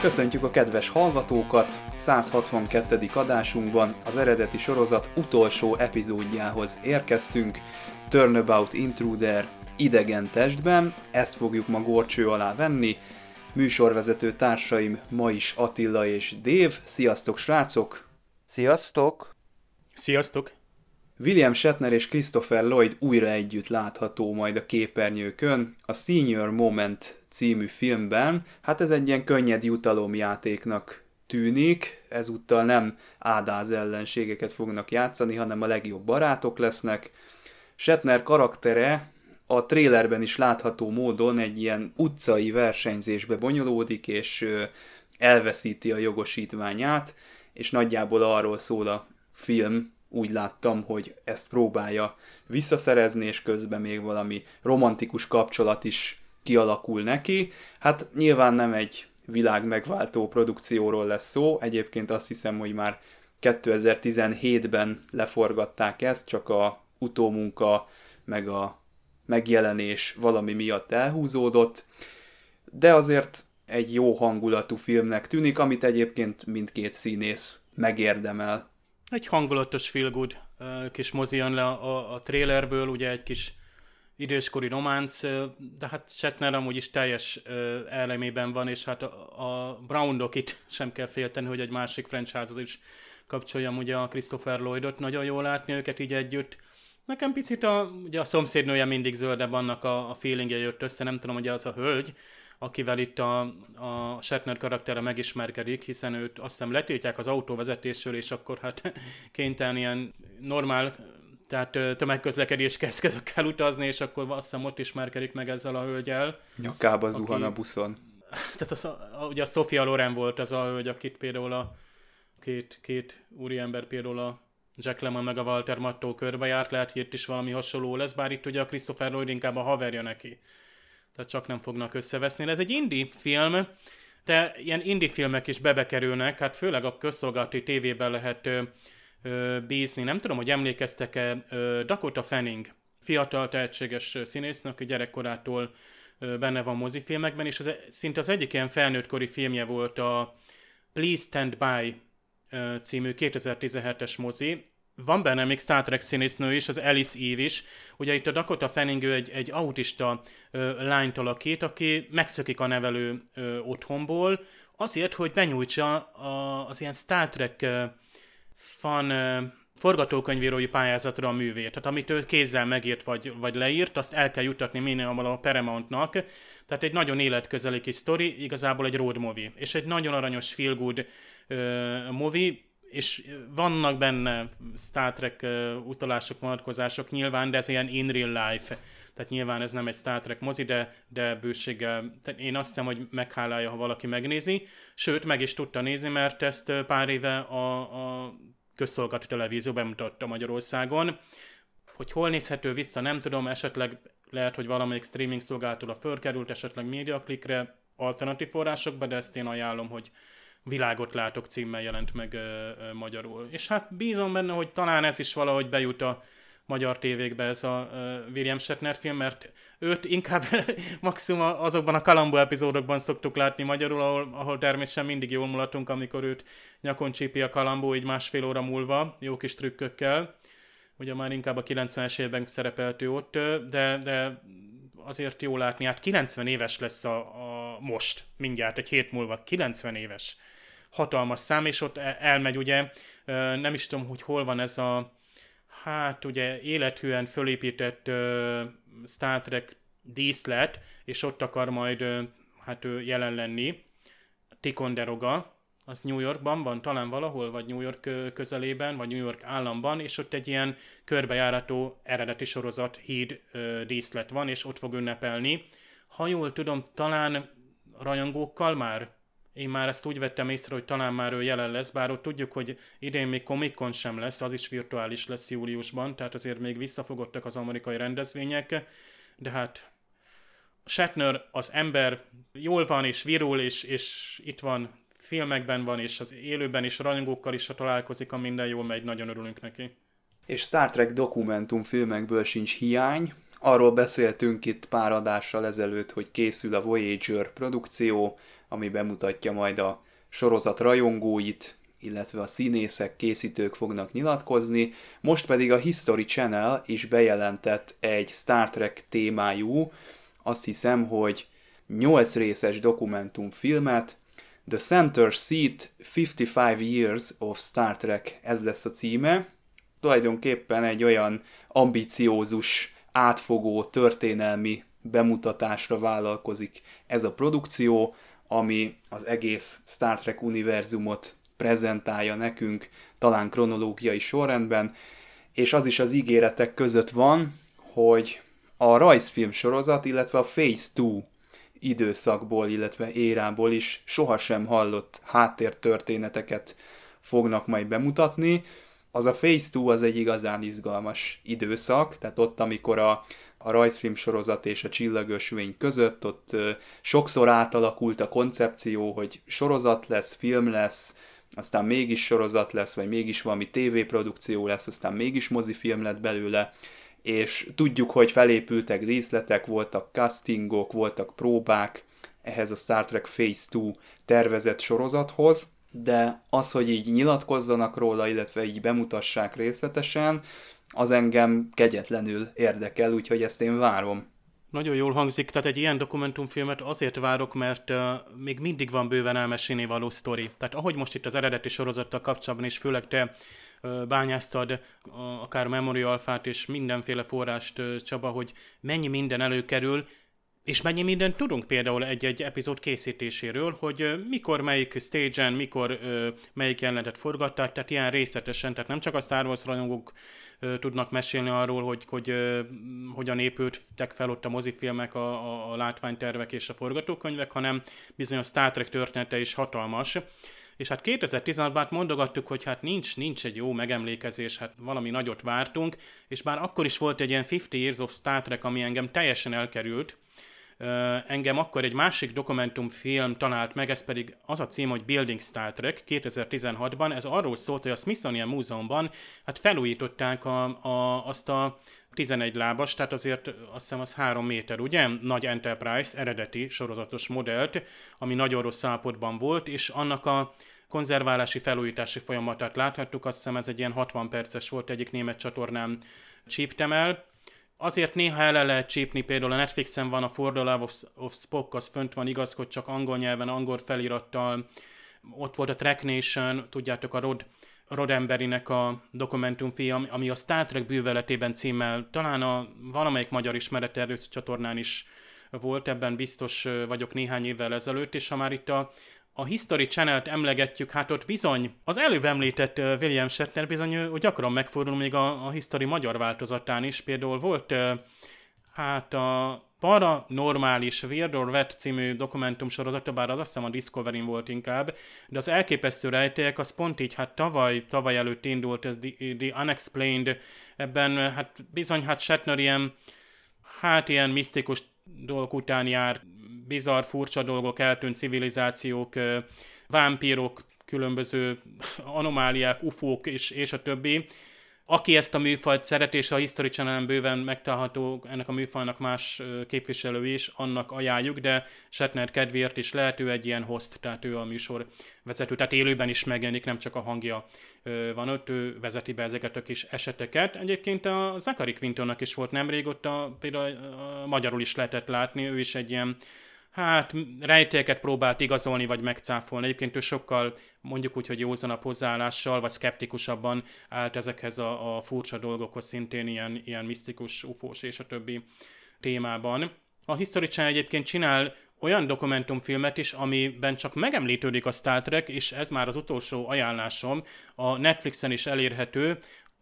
Köszöntjük a kedves hallgatókat! 162. adásunkban az eredeti sorozat utolsó epizódjához érkeztünk. Turnabout Intruder idegen testben, ezt fogjuk ma gorcső alá venni. Műsorvezető társaim ma is Attila és Dév. Sziasztok srácok! Sziasztok! Sziasztok! William Shatner és Christopher Lloyd újra együtt látható majd a képernyőkön. A Senior Moment című filmben, hát ez egy ilyen könnyed jutalomjátéknak tűnik, ezúttal nem ádáz ellenségeket fognak játszani, hanem a legjobb barátok lesznek. Shatner karaktere a trélerben is látható módon egy ilyen utcai versenyzésbe bonyolódik, és elveszíti a jogosítványát, és nagyjából arról szól a film, úgy láttam, hogy ezt próbálja visszaszerezni, és közben még valami romantikus kapcsolat is kialakul neki. Hát nyilván nem egy világ megváltó produkcióról lesz szó, egyébként azt hiszem, hogy már 2017-ben leforgatták ezt, csak a utómunka meg a megjelenés valami miatt elhúzódott, de azért egy jó hangulatú filmnek tűnik, amit egyébként mindkét színész megérdemel. Egy hangulatos feel good kis mozi jön le a, a, trailerből, ugye egy kis időskori románc, de hát Shatner amúgy is teljes elemében van, és hát a, a Brown itt sem kell félteni, hogy egy másik franchise-hoz is kapcsoljam ugye a Christopher Lloydot, nagyon jól látni őket így együtt. Nekem picit a, ugye a szomszédnője mindig zöldebb, annak a, a feelingje jött össze, nem tudom, hogy az a hölgy, akivel itt a, a Shatner karaktere megismerkedik, hiszen őt azt hiszem letiltják az autóvezetésről, és akkor hát kénytelen ilyen normál tehát tömegközlekedés kezd kell utazni, és akkor azt hiszem ott ismerkedik meg ezzel a hölgyel. Nyakába aki, zuhan a buszon. Tehát az, a, ugye a Sofia Loren volt az a hölgy, akit például a két, két úriember például a Jack Lemmon meg a Walter Mattó körbe járt, lehet, hogy itt is valami hasonló lesz, bár itt ugye a Christopher Lloyd inkább a haverja neki. Tehát csak nem fognak összeveszni. Ez egy indie film, de ilyen indie filmek is bebekerülnek, hát főleg a közszolgálati tévében lehet bízni. Nem tudom, hogy emlékeztek-e Dakota Fanning, fiatal tehetséges színésznő, aki gyerekkorától benne van mozifilmekben, és az, e, szinte az egyik ilyen felnőttkori filmje volt a Please Stand By című 2017-es mozi, van benne még Star Trek színésznő is, az Alice Eve is. Ugye itt a Dakota Fanning egy, egy autista ö, lányt alakít, aki megszökik a nevelő ö, otthonból, azért, hogy benyújtsa a, az ilyen Star Trek ö, fan forgatókönyvírói pályázatra a művét. Tehát amit ő kézzel megírt vagy, vagy leírt, azt el kell jutatni minél hamarabb a Paramountnak. Tehát egy nagyon életközeli kis sztori, igazából egy road movie. És egy nagyon aranyos feel good uh, movie, és vannak benne Star Trek uh, utalások, vonatkozások nyilván, de ez ilyen in real life. Tehát nyilván ez nem egy Star Trek mozi, de, de bőséggel, tehát én azt hiszem, hogy meghálálja, ha valaki megnézi. Sőt, meg is tudta nézni, mert ezt pár éve a, a közszolgálati televízió bemutatta Magyarországon. Hogy hol nézhető vissza, nem tudom, esetleg lehet, hogy valamelyik streaming szolgáltató fölkerült, esetleg médiaklikre, alternatív forrásokba, de ezt én ajánlom, hogy Világot látok címmel jelent meg ö, ö, magyarul. És hát bízom benne, hogy talán ez is valahogy bejut a magyar tévékbe ez a William Shatner film, mert őt inkább maximum azokban a Kalambó epizódokban szoktuk látni magyarul, ahol, ahol természetesen mindig jól mulatunk, amikor őt nyakon csípi a Kalambó így másfél óra múlva, jó kis trükkökkel. Ugye már inkább a 90-es évben szerepelt ő ott, de, de azért jó látni, hát 90 éves lesz a, a most, mindjárt egy hét múlva, 90 éves. Hatalmas szám, és ott elmegy ugye, nem is tudom, hogy hol van ez a hát ugye élethűen fölépített uh, Star Trek díszlet, és ott akar majd uh, hát ő jelen lenni. Ticonderoga, az New Yorkban van, talán valahol, vagy New York közelében, vagy New York államban, és ott egy ilyen körbejárató eredeti sorozat híd uh, díszlet van, és ott fog ünnepelni. Ha jól tudom, talán rajongókkal már én már ezt úgy vettem észre, hogy talán már ő jelen lesz, bár ott tudjuk, hogy idén még Comic sem lesz, az is virtuális lesz júliusban, tehát azért még visszafogottak az amerikai rendezvények, de hát Shatner az ember jól van és virul, és, és itt van, filmekben van, és az élőben is rajongókkal is, ha találkozik, a minden jól megy, nagyon örülünk neki. És Star Trek dokumentumfilmekből sincs hiány, Arról beszéltünk itt pár adással ezelőtt, hogy készül a Voyager produkció, ami bemutatja majd a sorozat rajongóit, illetve a színészek, készítők fognak nyilatkozni, most pedig a History Channel is bejelentett egy Star Trek témájú, azt hiszem, hogy 8 részes dokumentumfilmet, The Center Seat 55 Years of Star Trek, ez lesz a címe. Tulajdonképpen egy olyan ambiciózus átfogó történelmi bemutatásra vállalkozik ez a produkció, ami az egész Star Trek univerzumot prezentálja nekünk, talán kronológiai sorrendben, és az is az ígéretek között van, hogy a rajzfilm sorozat, illetve a Phase 2 időszakból, illetve érából is sohasem hallott háttértörténeteket fognak majd bemutatni, az a Phase 2 az egy igazán izgalmas időszak, tehát ott, amikor a, a rajzfilm sorozat és a csillagösvény között, ott sokszor átalakult a koncepció, hogy sorozat lesz, film lesz, aztán mégis sorozat lesz, vagy mégis valami tévéprodukció lesz, aztán mégis mozifilm lett belőle, és tudjuk, hogy felépültek díszletek, voltak castingok, voltak próbák ehhez a Star Trek Phase 2 tervezett sorozathoz, de az, hogy így nyilatkozzanak róla, illetve így bemutassák részletesen, az engem kegyetlenül érdekel, úgyhogy ezt én várom. Nagyon jól hangzik, tehát egy ilyen dokumentumfilmet azért várok, mert uh, még mindig van bőven elmesélni való sztori. Tehát ahogy most itt az eredeti sorozattal kapcsolatban is, főleg te uh, bányáztad uh, akár Memory Alfát és mindenféle forrást, uh, Csaba, hogy mennyi minden előkerül, és mennyi mindent tudunk például egy-egy epizód készítéséről, hogy mikor melyik stage-en, mikor melyik jelenetet forgatták, tehát ilyen részletesen, tehát nem csak a Star Wars rajongók tudnak mesélni arról, hogy, hogy hogyan épültek fel ott a mozifilmek, a, a, a látványtervek és a forgatókönyvek, hanem bizony a Star Trek története is hatalmas. És hát 2016-ban hát mondogattuk, hogy hát nincs, nincs egy jó megemlékezés, hát valami nagyot vártunk, és bár akkor is volt egy ilyen 50 Years of Star Trek, ami engem teljesen elkerült, engem akkor egy másik dokumentumfilm talált meg, ez pedig az a cím, hogy Building Star Trek 2016-ban. Ez arról szólt, hogy a Smithsonian Múzeumban hát felújították a, a, azt a 11 lábas, tehát azért azt hiszem az 3 méter, ugye? Nagy Enterprise eredeti sorozatos modellt, ami nagyon rossz állapotban volt, és annak a konzerválási felújítási folyamatát láthattuk, azt hiszem ez egy ilyen 60 perces volt, egyik német csatornán csíptem el, azért néha el lehet csípni, például a Netflixen van a For the Love of, of Spock, az fönt van igaz, hogy csak angol nyelven, angol felirattal. Ott volt a Track Nation, tudjátok, a Rod, Rodemberinek a dokumentumfilm, ami a Star Trek bűveletében címmel, talán a valamelyik magyar ismeret csatornán is volt, ebben biztos vagyok néhány évvel ezelőtt, és ha már itt a a History Channel-t emlegetjük, hát ott bizony, az előbb említett William Shatner bizony hogy gyakran megfordul még a, a History magyar változatán is. Például volt hát a Paranormális Weird or című dokumentumsorozata, bár az azt hiszem a discovery volt inkább, de az elképesztő rejtélyek az pont így, hát tavaly, tavaly előtt indult ez The, The Unexplained, ebben hát bizony hát Shatner ilyen, hát ilyen misztikus dolgok után jár, bizarr, furcsa dolgok, eltűnt civilizációk, vámpírok, különböző anomáliák, ufók és, és a többi. Aki ezt a műfajt szeret, és a History channel bőven megtalálható ennek a műfajnak más képviselő is, annak ajánljuk, de Shatner kedvéért is lehet, ő egy ilyen host, tehát ő a műsor vezető, tehát élőben is megjelenik, nem csak a hangja van ott, ő vezeti be ezeket a kis eseteket. Egyébként a Zachary Quintonnak is volt nemrég, ott a, például a magyarul is lehetett látni, ő is egy ilyen hát rejtélyeket próbált igazolni vagy megcáfolni. Egyébként ő sokkal mondjuk úgy, hogy józanabb hozzáállással, vagy szkeptikusabban állt ezekhez a, a furcsa dolgokhoz, szintén ilyen, ilyen misztikus, ufós és a többi témában. A History Channel egyébként csinál olyan dokumentumfilmet is, amiben csak megemlítődik a Star Trek, és ez már az utolsó ajánlásom, a Netflixen is elérhető,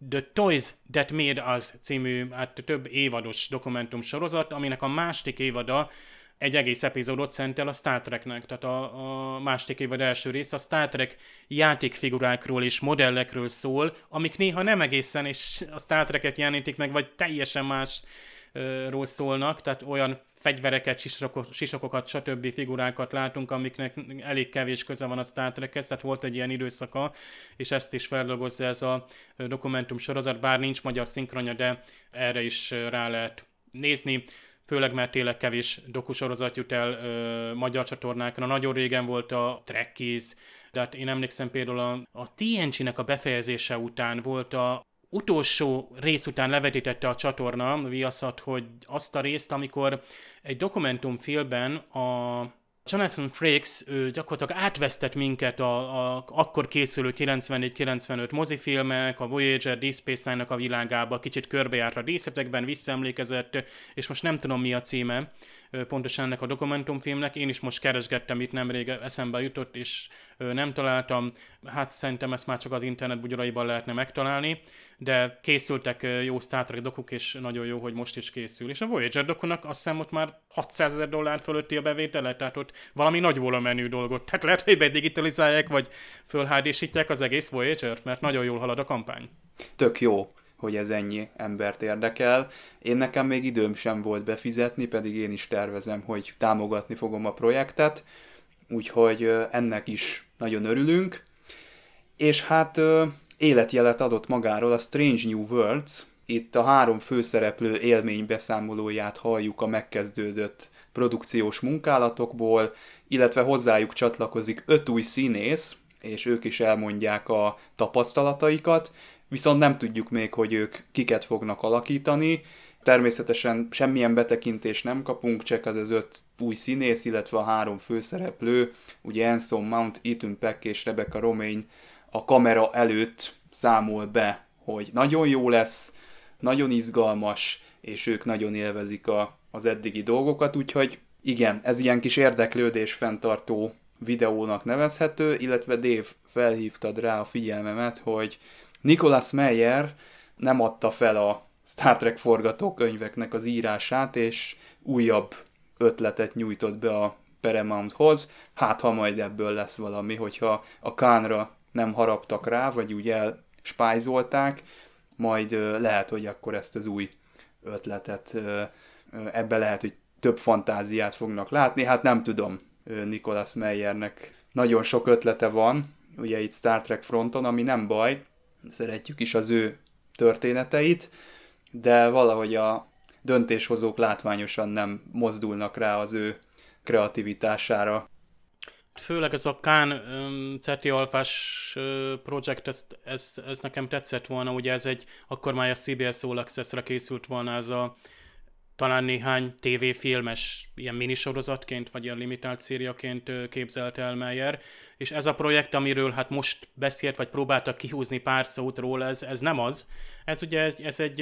The Toys That Made Us című, hát több évados dokumentum sorozat, aminek a második évada egy egész epizódot szentel a Star Treknek, tehát a, a második évad első rész a Star Trek játékfigurákról és modellekről szól, amik néha nem egészen, és a Star Treket jelenítik meg, vagy teljesen más ról szólnak, tehát olyan fegyvereket, sisakokat, stb. figurákat látunk, amiknek elég kevés köze van a Star Trekhez, tehát volt egy ilyen időszaka, és ezt is feldolgozza ez a dokumentum sorozat, bár nincs magyar szinkronja, de erre is rá lehet nézni főleg mert tényleg kevés dokusorozat jut el ö, magyar csatornákra. Nagyon régen volt a Trekkies, de hát én emlékszem például a, a TNG-nek a befejezése után volt a utolsó rész után levetítette a csatorna, Viaszat, hogy azt a részt, amikor egy dokumentumfilmben a Jonathan Frakes ő gyakorlatilag átvesztett minket a, a akkor készülő 94-95 mozifilmek, a Voyager, Deep Space Nine-nak a világába, kicsit körbejárt a díszetekben, visszaemlékezett, és most nem tudom mi a címe, pontosan ennek a dokumentumfilmnek. Én is most keresgettem, itt nemrég eszembe jutott, és nem találtam. Hát szerintem ezt már csak az internet bugyoraiban lehetne megtalálni, de készültek jó Star Trek dokuk, és nagyon jó, hogy most is készül. És a Voyager dokunak azt hiszem ott már 600 ezer dollár fölötti a bevétele, tehát ott valami nagy menő dolgot. Tehát lehet, hogy bedigitalizálják, vagy fölhádésítják az egész Voyager-t, mert nagyon jól halad a kampány. Tök jó hogy ez ennyi embert érdekel. Én nekem még időm sem volt befizetni, pedig én is tervezem, hogy támogatni fogom a projektet, úgyhogy ennek is nagyon örülünk. És hát életjelet adott magáról a Strange New Worlds, itt a három főszereplő élmény beszámolóját halljuk a megkezdődött produkciós munkálatokból, illetve hozzájuk csatlakozik öt új színész, és ők is elmondják a tapasztalataikat, viszont nem tudjuk még, hogy ők kiket fognak alakítani. Természetesen semmilyen betekintést nem kapunk, csak az az öt új színész, illetve a három főszereplő, ugye Anson Mount, Ethan Peck és Rebecca Romaine a kamera előtt számol be, hogy nagyon jó lesz, nagyon izgalmas, és ők nagyon élvezik a, az eddigi dolgokat, úgyhogy igen, ez ilyen kis érdeklődés fenntartó videónak nevezhető, illetve Dave felhívtad rá a figyelmemet, hogy Nicholas Meyer nem adta fel a Star Trek forgatókönyveknek az írását, és újabb ötletet nyújtott be a Paramounthoz. Hát, ha majd ebből lesz valami, hogyha a Kánra nem haraptak rá, vagy úgy elspájzolták, majd lehet, hogy akkor ezt az új ötletet ebbe lehet, hogy több fantáziát fognak látni. Hát nem tudom, Nicholas Meyernek nagyon sok ötlete van, ugye itt Star Trek fronton, ami nem baj, szeretjük is az ő történeteit, de valahogy a döntéshozók látványosan nem mozdulnak rá az ő kreativitására. Főleg ez a Kán Ceti Alfás projekt, ez, ez, ez, nekem tetszett volna, ugye ez egy, akkor már a CBS All Access-re készült volna ez a talán néhány tévéfilmes ilyen minisorozatként, vagy ilyen limitált szériaként képzelt el Meyer, és ez a projekt, amiről hát most beszélt, vagy próbáltak kihúzni pár szót róla, ez, ez nem az. Ez ugye ez, ez, egy,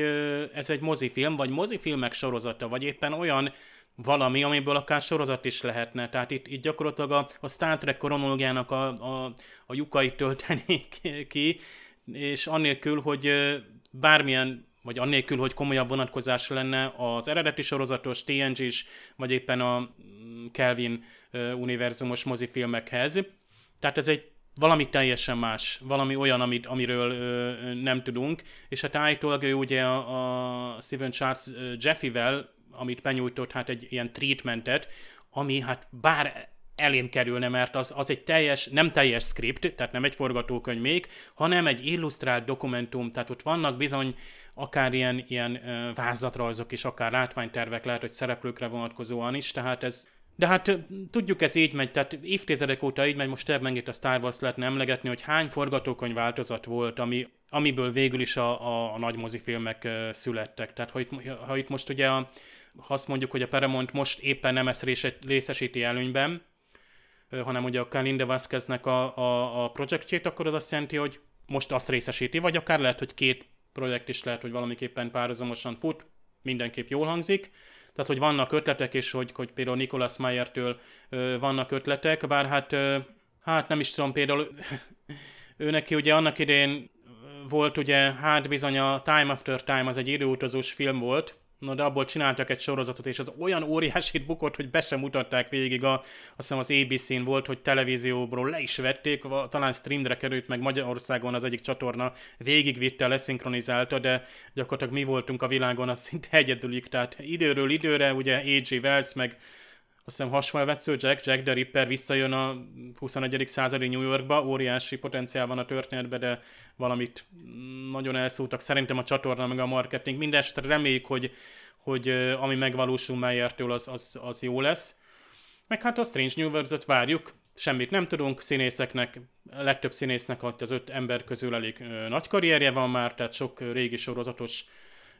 ez egy mozifilm, vagy mozifilmek sorozata, vagy éppen olyan valami, amiből akár sorozat is lehetne. Tehát itt, itt gyakorlatilag a, a Star Trek kronológiának a, a, a lyukait töltenék ki, és annélkül, hogy bármilyen vagy annélkül, hogy komolyabb vonatkozás lenne az eredeti sorozatos TNG is, vagy éppen a mm, Kelvin univerzumos mozifilmekhez. Tehát ez egy valami teljesen más, valami olyan, amit, amiről ö, nem tudunk, és hát állítólag ő ugye a, a Steven Charles Jeffy-vel, amit benyújtott, hát egy ilyen treatmentet, ami hát bár elém kerülne, mert az, az egy teljes, nem teljes script, tehát nem egy forgatókönyv még, hanem egy illusztrált dokumentum, tehát ott vannak bizony akár ilyen, ilyen vázatrajzok is, akár látványtervek lehet, hogy szereplőkre vonatkozóan is, tehát ez de hát tudjuk, ez így megy, tehát évtizedek óta így megy, most ebben itt a Star Wars lehetne emlegetni, hogy hány forgatókönyv változat volt, ami, amiből végül is a, a, a nagy mozifilmek születtek. Tehát ha itt, ha itt most ugye, a, ha azt mondjuk, hogy a Paramount most éppen nem ezt részesíti előnyben, hanem ugye a Kalinda Vázqueznek a, a, a projektjét, akkor az azt jelenti, hogy most azt részesíti, vagy akár lehet, hogy két projekt is lehet, hogy valamiképpen párhuzamosan fut, mindenképp jól hangzik. Tehát, hogy vannak ötletek, és hogy, hogy például Nicholas Mayertől ö, vannak ötletek, bár hát, ö, hát nem is tudom, például ő neki ugye annak idején volt ugye, hát bizony a Time After Time az egy időutazós film volt, Na de abból csináltak egy sorozatot, és az olyan óriásit bukott, hogy be sem mutatták végig. A, azt hiszem az ABC-n volt, hogy televízióból le is vették, talán streamre került, meg Magyarországon az egyik csatorna végigvitte, leszinkronizálta, de gyakorlatilag mi voltunk a világon, az szinte egyedülik. Tehát időről időre, ugye A.G. Wells, meg azt hiszem hasfalvetsző Jack, Jack the Ripper visszajön a 21. századi New Yorkba, óriási potenciál van a történetben, de valamit nagyon elszúrtak. Szerintem a csatorna meg a marketing. Mindenesetre reméljük, hogy, hogy ami megvalósul Meyertől, az, az, az jó lesz. Meg hát a Strange New Worlds-ot várjuk, semmit nem tudunk, színészeknek, legtöbb színésznek az öt ember közül elég nagy karrierje van már, tehát sok régi sorozatos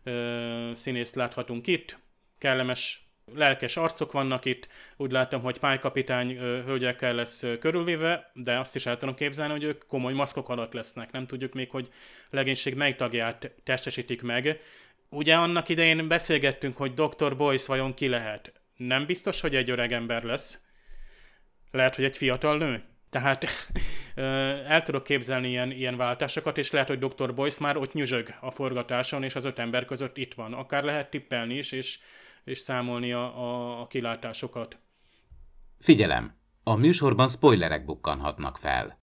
ö, színészt láthatunk itt, kellemes lelkes arcok vannak itt, úgy látom, hogy pálykapitány hölgyekkel lesz körülvéve, de azt is el tudom képzelni, hogy ők komoly maszkok alatt lesznek. Nem tudjuk még, hogy legénység mely tagját testesítik meg. Ugye annak idején beszélgettünk, hogy Dr. Boyce vajon ki lehet. Nem biztos, hogy egy öreg ember lesz. Lehet, hogy egy fiatal nő. Tehát el tudok képzelni ilyen, ilyen váltásokat, és lehet, hogy Dr. Boyce már ott nyüzsög a forgatáson, és az öt ember között itt van. Akár lehet tippelni is, és és számolni a, a, a kilátásokat. Figyelem! A műsorban spoilerek bukkanhatnak fel.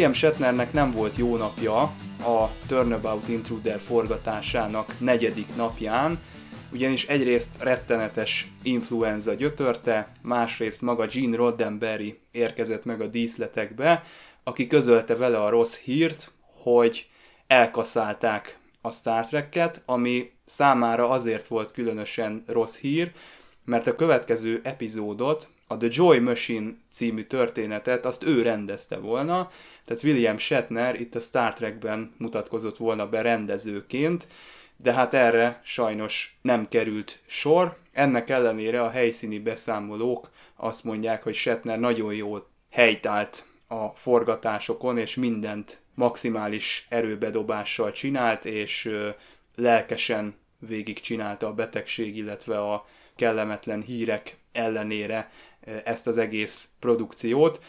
William Shatnernek nem volt jó napja a Turnabout Intruder forgatásának negyedik napján, ugyanis egyrészt rettenetes influenza gyötörte, másrészt maga Gene Roddenberry érkezett meg a díszletekbe, aki közölte vele a rossz hírt, hogy elkaszálták a Star Trek-et, ami számára azért volt különösen rossz hír, mert a következő epizódot a The Joy Machine című történetet azt ő rendezte volna, tehát William Shatner itt a Star Trekben mutatkozott volna be rendezőként, de hát erre sajnos nem került sor. Ennek ellenére a helyszíni beszámolók azt mondják, hogy Shatner nagyon jól helytált a forgatásokon, és mindent maximális erőbedobással csinált, és lelkesen végig csinálta a betegség, illetve a kellemetlen hírek ellenére ezt az egész produkciót.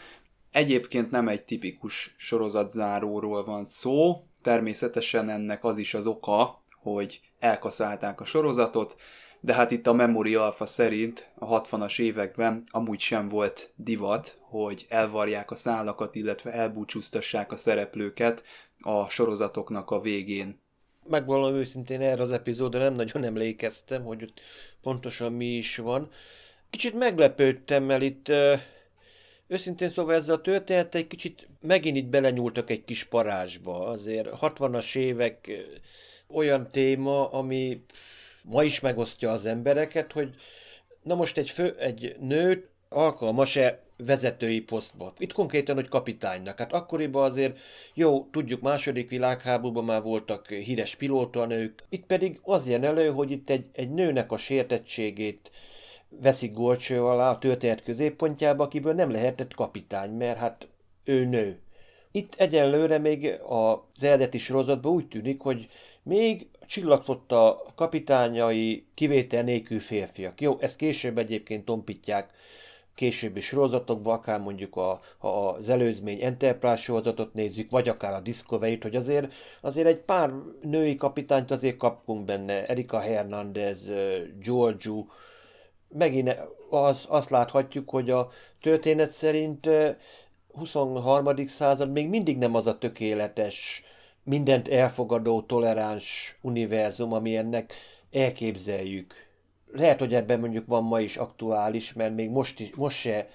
Egyébként nem egy tipikus sorozatzáróról van szó, természetesen ennek az is az oka, hogy elkaszálták a sorozatot, de hát itt a Memory Alpha szerint a 60-as években amúgy sem volt divat, hogy elvarják a szálakat, illetve elbúcsúztassák a szereplőket a sorozatoknak a végén. Megvalóan őszintén erre az epizódra nem nagyon emlékeztem, hogy ott pontosan mi is van. Kicsit meglepődtem, mert itt ö, őszintén szóval ezzel a történet egy kicsit megint itt belenyúltak egy kis parázsba. Azért 60-as évek olyan téma, ami ma is megosztja az embereket, hogy na most egy, fő, egy nőt alkalmas-e vezetői posztba. Itt konkrétan, hogy kapitánynak. Hát akkoriban azért, jó, tudjuk, második világháborúban már voltak híres pilótanők, itt pedig az jön elő, hogy itt egy, egy nőnek a sértettségét veszik Gorcső alá a történet középpontjába, akiből nem lehetett kapitány, mert hát ő nő. Itt egyenlőre még az eredeti sorozatban úgy tűnik, hogy még csillagfotta kapitányai kivétel nélkül férfiak. Jó, ezt később egyébként tompítják későbbi sorozatokban, akár mondjuk a, ha az előzmény Enterprise sorozatot nézzük, vagy akár a Discovery-t, hogy azért, azért egy pár női kapitányt azért kapunk benne, Erika Hernandez, Giorgio, megint az, azt láthatjuk, hogy a történet szerint 23. század még mindig nem az a tökéletes, mindent elfogadó, toleráns univerzum, ami ennek elképzeljük. Lehet, hogy ebben mondjuk van ma is aktuális, mert még most, is, most se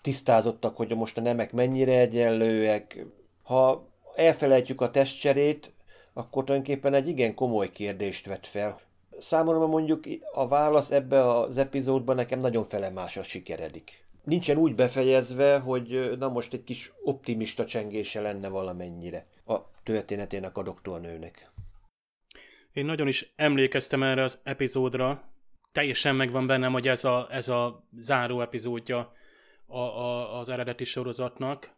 tisztázottak, hogy most a nemek mennyire egyenlőek. Ha elfelejtjük a testcserét, akkor tulajdonképpen egy igen komoly kérdést vet fel, Számomra mondjuk a válasz ebbe az epizódban nekem nagyon felemásra sikeredik. Nincsen úgy befejezve, hogy na most egy kis optimista csengése lenne valamennyire a történetének a doktornőnek. Én nagyon is emlékeztem erre az epizódra. Teljesen megvan bennem, hogy ez a, ez a záró epizódja a, a, az eredeti sorozatnak.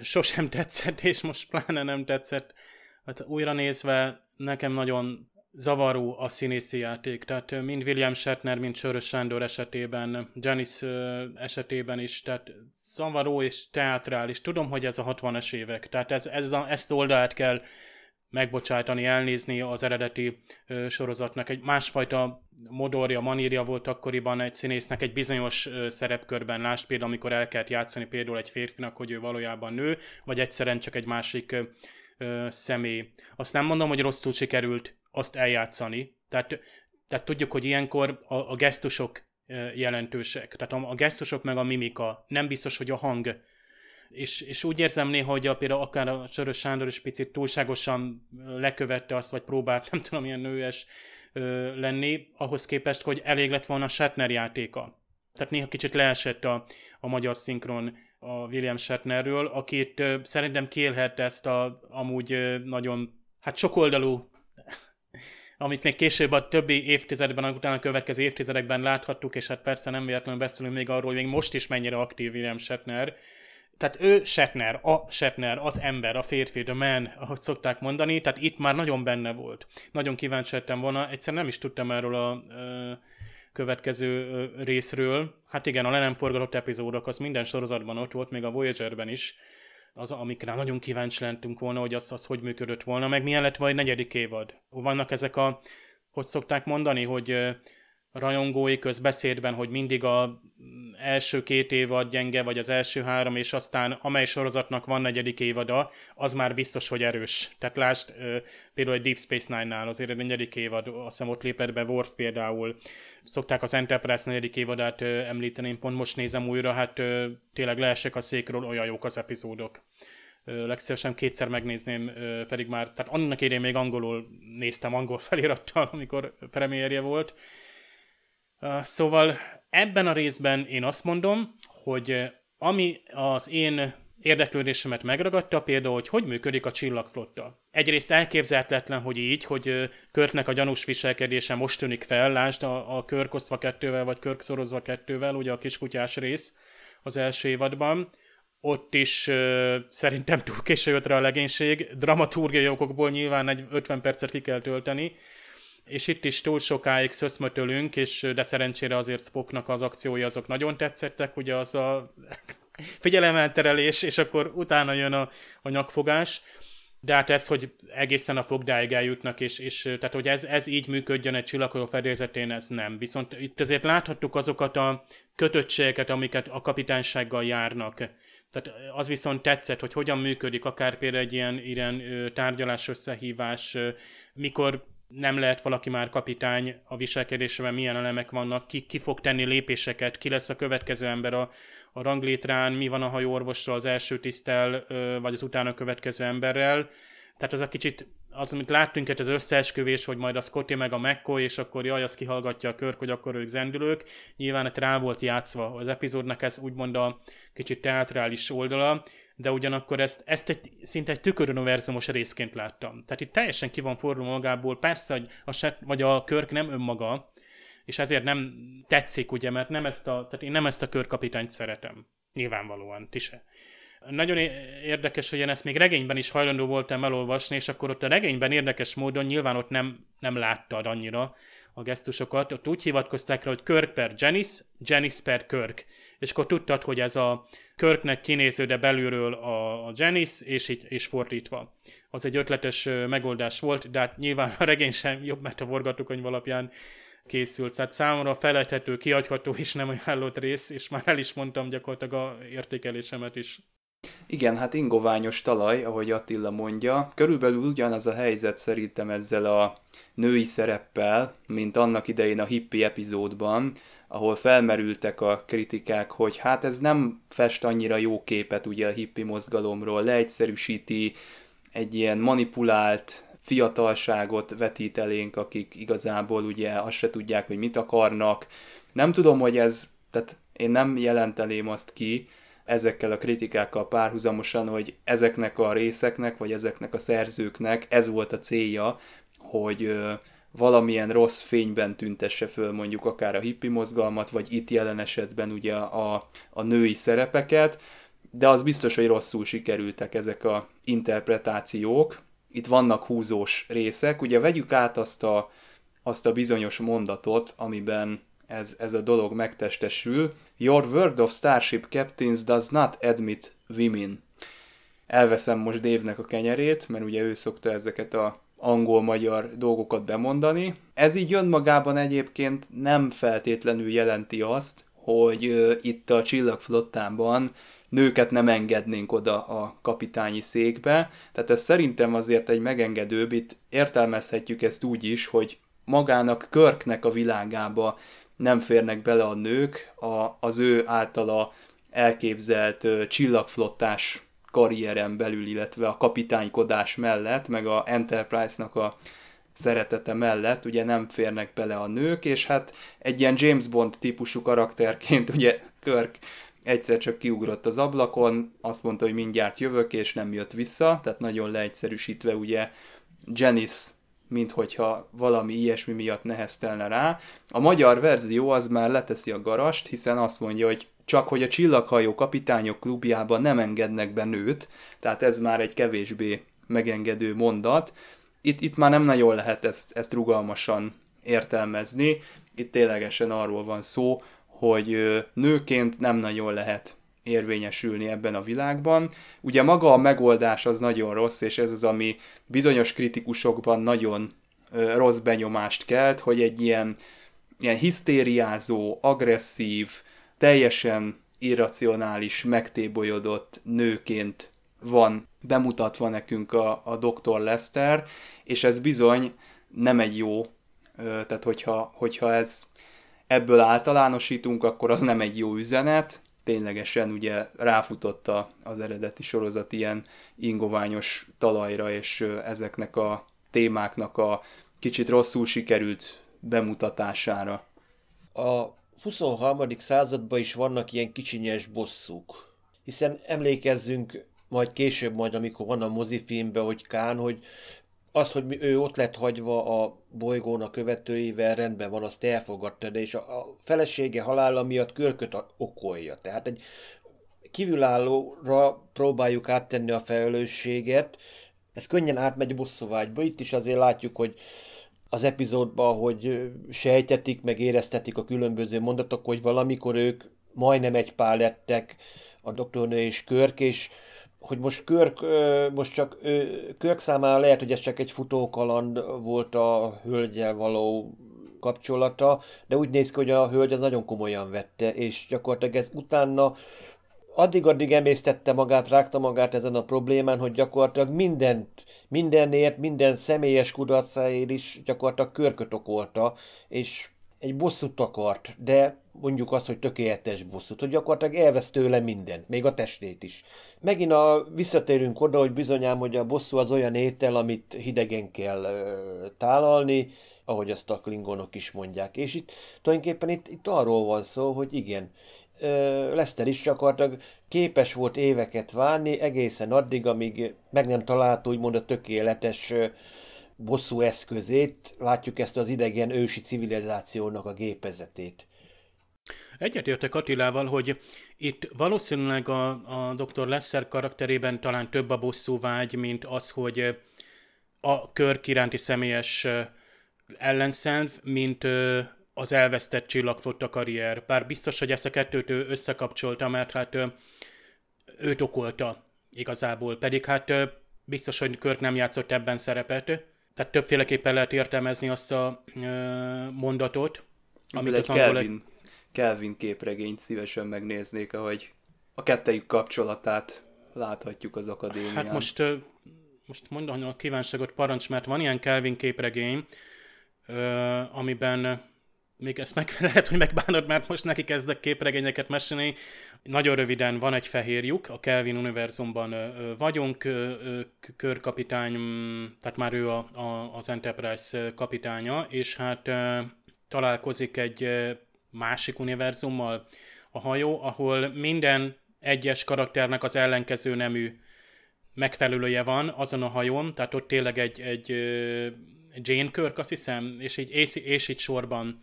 sosem tetszett, és most pláne nem tetszett. Hát újra nézve nekem nagyon zavaró a színészi játék, tehát mind William Shatner, mind Sörös Sándor esetében, Janice esetében is, tehát zavaró és teátrális. Tudom, hogy ez a 60-es évek, tehát ez, ez a, ezt oldalt kell megbocsátani, elnézni az eredeti ö, sorozatnak. Egy másfajta modorja, manírja volt akkoriban egy színésznek egy bizonyos ö, szerepkörben. Lásd például, amikor el kellett játszani például egy férfinak, hogy ő valójában nő, vagy egyszerűen csak egy másik ö, személy. Azt nem mondom, hogy rosszul sikerült azt eljátszani. Tehát, tehát tudjuk, hogy ilyenkor a, a gesztusok jelentősek. Tehát a, a gesztusok meg a mimika. Nem biztos, hogy a hang és, és úgy érzem néha, hogy a, például akár a Sörös Sándor is picit túlságosan lekövette azt, vagy próbált, nem tudom, ilyen nőes ö, lenni, ahhoz képest, hogy elég lett volna a Shatner játéka. Tehát néha kicsit leesett a, a magyar szinkron a William Shatnerről, akit ö, szerintem kiélhet ezt a amúgy ö, nagyon, hát sokoldalú amit még később a többi évtizedben, utána a következő évtizedekben láthattuk, és hát persze nem véletlenül beszélünk még arról, hogy még most is mennyire aktív William Shatner, tehát ő Shatner, a Shatner, az ember, a férfi, the man, ahogy szokták mondani, tehát itt már nagyon benne volt. Nagyon kíváncsi lettem volna, egyszer nem is tudtam erről a ö, következő ö, részről. Hát igen, a le nem forgatott epizódok, az minden sorozatban ott volt, még a Voyager-ben is, az, amikre nagyon kíváncsi lettünk volna, hogy az, az hogy működött volna, meg milyen lett vagy negyedik évad. Vannak ezek a, hogy szokták mondani, hogy rajongói közbeszédben, hogy mindig a első két évad gyenge, vagy az első három, és aztán amely sorozatnak van negyedik évada, az már biztos, hogy erős. Tehát lásd, például egy Deep Space Nine-nál azért egy negyedik évad, azt hiszem ott lépett be Worf például. Szokták az Enterprise negyedik évadát említeni, én pont most nézem újra, hát tényleg leesek a székről, olyan jók az epizódok legszívesen kétszer megnézném, pedig már, tehát annak érén még angolul néztem angol felirattal, amikor premierje volt, Szóval ebben a részben én azt mondom, hogy ami az én érdeklődésemet megragadta, például, hogy hogy működik a csillagflotta. Egyrészt elképzelhetetlen, hogy így, hogy Körknek a gyanús viselkedése most tűnik fel, lásd a, a Körk osztva kettővel, vagy Körk szorozva kettővel, ugye a kiskutyás rész az első évadban. Ott is uh, szerintem túl késő jött rá a legénység, dramaturgiai okokból nyilván egy 50 percet ki kell tölteni, és itt is túl sokáig szöszmötölünk, és de szerencsére azért Spocknak az akciói azok nagyon tetszettek, ugye az a figyelemelterelés, és akkor utána jön a, a nyakfogás, de hát ez, hogy egészen a fogdáig eljutnak, és, és tehát, hogy ez, ez így működjön egy csillagoló fedélzetén, ez nem. Viszont itt azért láthattuk azokat a kötöttségeket, amiket a kapitánysággal járnak. Tehát az viszont tetszett, hogy hogyan működik akár például egy ilyen, ilyen tárgyalás összehívás, mikor nem lehet valaki már kapitány a viselkedésében, milyen elemek vannak, ki, ki fog tenni lépéseket, ki lesz a következő ember a, a ranglétrán, mi van a hajóorvosra az első tisztel, vagy az utána következő emberrel. Tehát az a kicsit, az, amit láttunk, ez az összeesküvés, hogy majd a Scotty meg a McCoy, és akkor jaj, az kihallgatja a kör, hogy akkor ők zendülők. Nyilván rá volt játszva. Az epizódnak ez úgymond a kicsit teatrális oldala, de ugyanakkor ezt, ezt egy, szinte egy tüköruniverzumos részként láttam. Tehát itt teljesen ki van forró magából, persze, hogy a set, vagy a körk nem önmaga, és ezért nem tetszik, ugye, mert nem ezt a, tehát én nem ezt a körkapitányt szeretem. Nyilvánvalóan, ti se. Nagyon érdekes, hogy én ezt még regényben is hajlandó voltam elolvasni, és akkor ott a regényben érdekes módon nyilván ott nem, nem láttad annyira a gesztusokat. Ott úgy hivatkozták rá, hogy Kirk per Janice, Janice per Kirk. És akkor tudtad, hogy ez a Kirknek kinéző, de belülről a, a Janice, és, így, és fordítva. Az egy ötletes megoldás volt, de hát nyilván a regény sem jobb, mert a forgatókönyv alapján készült. Tehát számomra felejthető, kiadható és nem ajánlott rész, és már el is mondtam gyakorlatilag a értékelésemet is. Igen, hát ingoványos talaj, ahogy Attila mondja. Körülbelül ugyanaz a helyzet szerintem ezzel a női szereppel, mint annak idején a hippi epizódban, ahol felmerültek a kritikák, hogy hát ez nem fest annyira jó képet ugye a hippi mozgalomról, leegyszerűsíti, egy ilyen manipulált fiatalságot vetít elénk, akik igazából ugye azt se tudják, hogy mit akarnak. Nem tudom, hogy ez, tehát én nem jelenteném azt ki, ezekkel a kritikákkal párhuzamosan, hogy ezeknek a részeknek, vagy ezeknek a szerzőknek ez volt a célja, hogy valamilyen rossz fényben tüntesse föl mondjuk akár a hippi mozgalmat, vagy itt jelen esetben ugye a, a női szerepeket, de az biztos, hogy rosszul sikerültek ezek a interpretációk. Itt vannak húzós részek. Ugye vegyük át azt a, azt a bizonyos mondatot, amiben ez, ez a dolog megtestesül. Your word of starship captains does not admit women. Elveszem most Dévnek a kenyerét, mert ugye ő szokta ezeket a angol-magyar dolgokat bemondani. Ez így önmagában egyébként nem feltétlenül jelenti azt, hogy itt a csillagflottában nőket nem engednénk oda a kapitányi székbe, tehát ez szerintem azért egy megengedőbb, itt értelmezhetjük ezt úgy is, hogy magának Körknek a világába nem férnek bele a nők, a, az ő általa elképzelt ö, csillagflottás karrieren belül, illetve a kapitánykodás mellett, meg a Enterprise-nak a szeretete mellett ugye nem férnek bele a nők, és hát egy ilyen James Bond típusú karakterként ugye Kirk egyszer csak kiugrott az ablakon, azt mondta, hogy mindjárt jövök, és nem jött vissza, tehát nagyon leegyszerűsítve ugye Janice minthogyha valami ilyesmi miatt neheztelne rá. A magyar verzió az már leteszi a garast, hiszen azt mondja, hogy csak hogy a csillaghajó kapitányok klubjában nem engednek be nőt, tehát ez már egy kevésbé megengedő mondat. Itt, itt már nem nagyon lehet ezt, ezt rugalmasan értelmezni, itt ténylegesen arról van szó, hogy nőként nem nagyon lehet érvényesülni ebben a világban. Ugye maga a megoldás az nagyon rossz, és ez az, ami bizonyos kritikusokban nagyon rossz benyomást kelt, hogy egy ilyen, ilyen hisztériázó, agresszív, teljesen irracionális, megtébolyodott nőként van bemutatva nekünk a, a Dr. Lester, és ez bizony nem egy jó, tehát hogyha, hogyha ez ebből általánosítunk, akkor az nem egy jó üzenet, ténylegesen ugye ráfutott az eredeti sorozat ilyen ingoványos talajra, és ezeknek a témáknak a kicsit rosszul sikerült bemutatására. A 23. században is vannak ilyen kicsinyes bosszúk. Hiszen emlékezzünk majd később, majd amikor van a mozifilmben, hogy Kán, hogy az, hogy ő ott lett hagyva a bolygón a követőivel, rendben van, azt elfogadta, de és a, felesége halála miatt körköt okolja. Tehát egy kívülállóra próbáljuk áttenni a felelősséget, ez könnyen átmegy bosszúvágyba. Itt is azért látjuk, hogy az epizódban, hogy sejtetik, meg éreztetik a különböző mondatok, hogy valamikor ők majdnem egy pár lettek, a doktornő és Körk, és hogy most Körk, most csak Körk számára lehet, hogy ez csak egy futókaland volt a hölgyel való kapcsolata, de úgy néz ki, hogy a hölgy az nagyon komolyan vette, és gyakorlatilag ez utána addig-addig emésztette magát, rágta magát ezen a problémán, hogy gyakorlatilag mindent, mindenért, minden személyes kudarcáért is gyakorlatilag körköt okolta, és egy bosszút akart, de mondjuk azt, hogy tökéletes bosszút, hogy gyakorlatilag elvesz tőle minden, még a testét is. Megint a, visszatérünk oda, hogy bizonyám, hogy a bosszú az olyan étel, amit hidegen kell ö, tálalni, ahogy azt a klingonok is mondják. És itt tulajdonképpen itt, itt arról van szó, hogy igen, Leszter is gyakorlatilag képes volt éveket várni, egészen addig, amíg meg nem találta úgymond a tökéletes bosszú eszközét, látjuk ezt az idegen ősi civilizációnak a gépezetét. Egyetértek Attilával, hogy itt valószínűleg a, a Dr. Lester karakterében talán több a bosszú vágy, mint az, hogy a kör iránti személyes ellenszenv, mint az elvesztett csillagfotta karrier. Bár biztos, hogy ezt a kettőt ő összekapcsolta, mert hát őt okolta igazából. Pedig hát biztos, hogy Körk nem játszott ebben szerepet. Tehát többféleképpen lehet értelmezni azt a mondatot, amit az angol... Kelvin, Kelvin képregényt szívesen megnéznék, ahogy a kettejük kapcsolatát láthatjuk az akadémián. Hát most, most mondom a kívánságot parancs, mert van ilyen Kelvin képregény, amiben még ezt meg lehet, hogy megbánod, mert most neki kezdek képregényeket mesélni. Nagyon röviden van egy fehér lyuk, a Kelvin univerzumban vagyunk, körkapitány, tehát már ő a, a, az Enterprise kapitánya, és hát találkozik egy másik univerzummal a hajó, ahol minden egyes karakternek az ellenkező nemű megfelelője van azon a hajón, tehát ott tényleg egy, egy Jane Kirk, azt hiszem, és így, és, és így sorban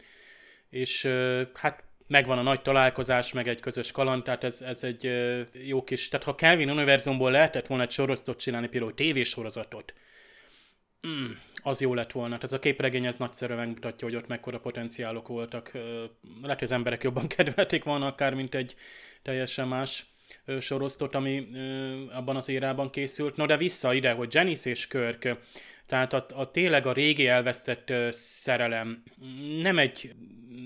és hát megvan a nagy találkozás, meg egy közös kaland, tehát ez, ez egy jó kis... Tehát ha Kelvin univerzumból lehetett volna egy sorozatot csinálni, például tévésorozatot, mm, az jó lett volna. Tehát ez a képregény ez nagyszerűen megmutatja, hogy ott mekkora potenciálok voltak. Lehet, hogy az emberek jobban kedvelték volna akár, mint egy teljesen más sorosztot, ami abban az érában készült. No, de vissza ide, hogy Janice és Kirk, tehát a, a tényleg a régi elvesztett szerelem. Nem egy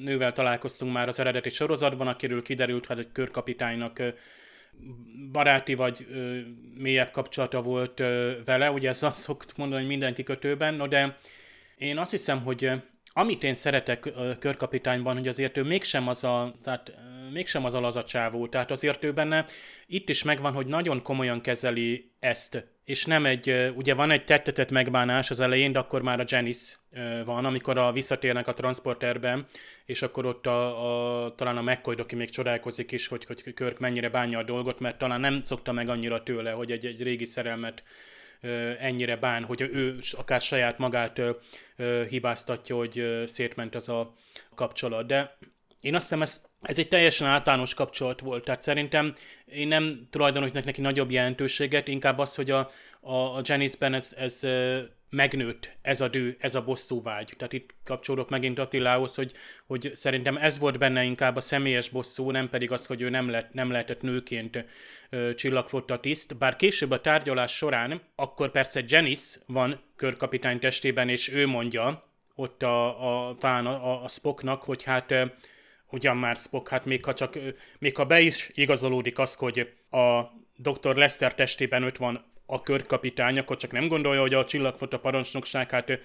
nővel találkoztunk már az eredeti sorozatban, akiről kiderült, hogy egy körkapitánynak baráti vagy ö, mélyebb kapcsolata volt ö, vele, ugye ezt azt szoktuk mondani, hogy mindenki kötőben, no de én azt hiszem, hogy amit én szeretek ö, körkapitányban, hogy azért ő mégsem az a, tehát mégsem az a lazacsávó, tehát azért ő benne itt is megvan, hogy nagyon komolyan kezeli ezt, és nem egy, ugye van egy tettetett megbánás az elején, de akkor már a Janice van, amikor a visszatérnek a transporterben, és akkor ott a, a talán a McCoy, aki még csodálkozik is, hogy, hogy Körk mennyire bánja a dolgot, mert talán nem szokta meg annyira tőle, hogy egy, egy régi szerelmet ennyire bán, hogy ő akár saját magát hibáztatja, hogy szétment ez a kapcsolat. De én azt hiszem, ez, ez egy teljesen általános kapcsolat volt, tehát szerintem én nem tulajdonítok neki nagyobb jelentőséget, inkább az, hogy a, a, a Janice-ben ez, ez megnőtt ez a dű, ez a bosszúvágy. Tehát itt kapcsolódok megint Attilához, hogy, hogy szerintem ez volt benne inkább a személyes bosszú, nem pedig az, hogy ő nem, lett, nem lehetett nőként ö, csillagflotta tiszt. Bár később a tárgyalás során, akkor persze Janice van körkapitány testében, és ő mondja, ott a, a, talán a, a Spocknak, hogy hát ugyan már Spock, hát még ha, csak, még ha be is igazolódik az, hogy a Dr. Lester testében ott van a körkapitány, akkor csak nem gondolja, hogy a csillagfota parancsnokság hát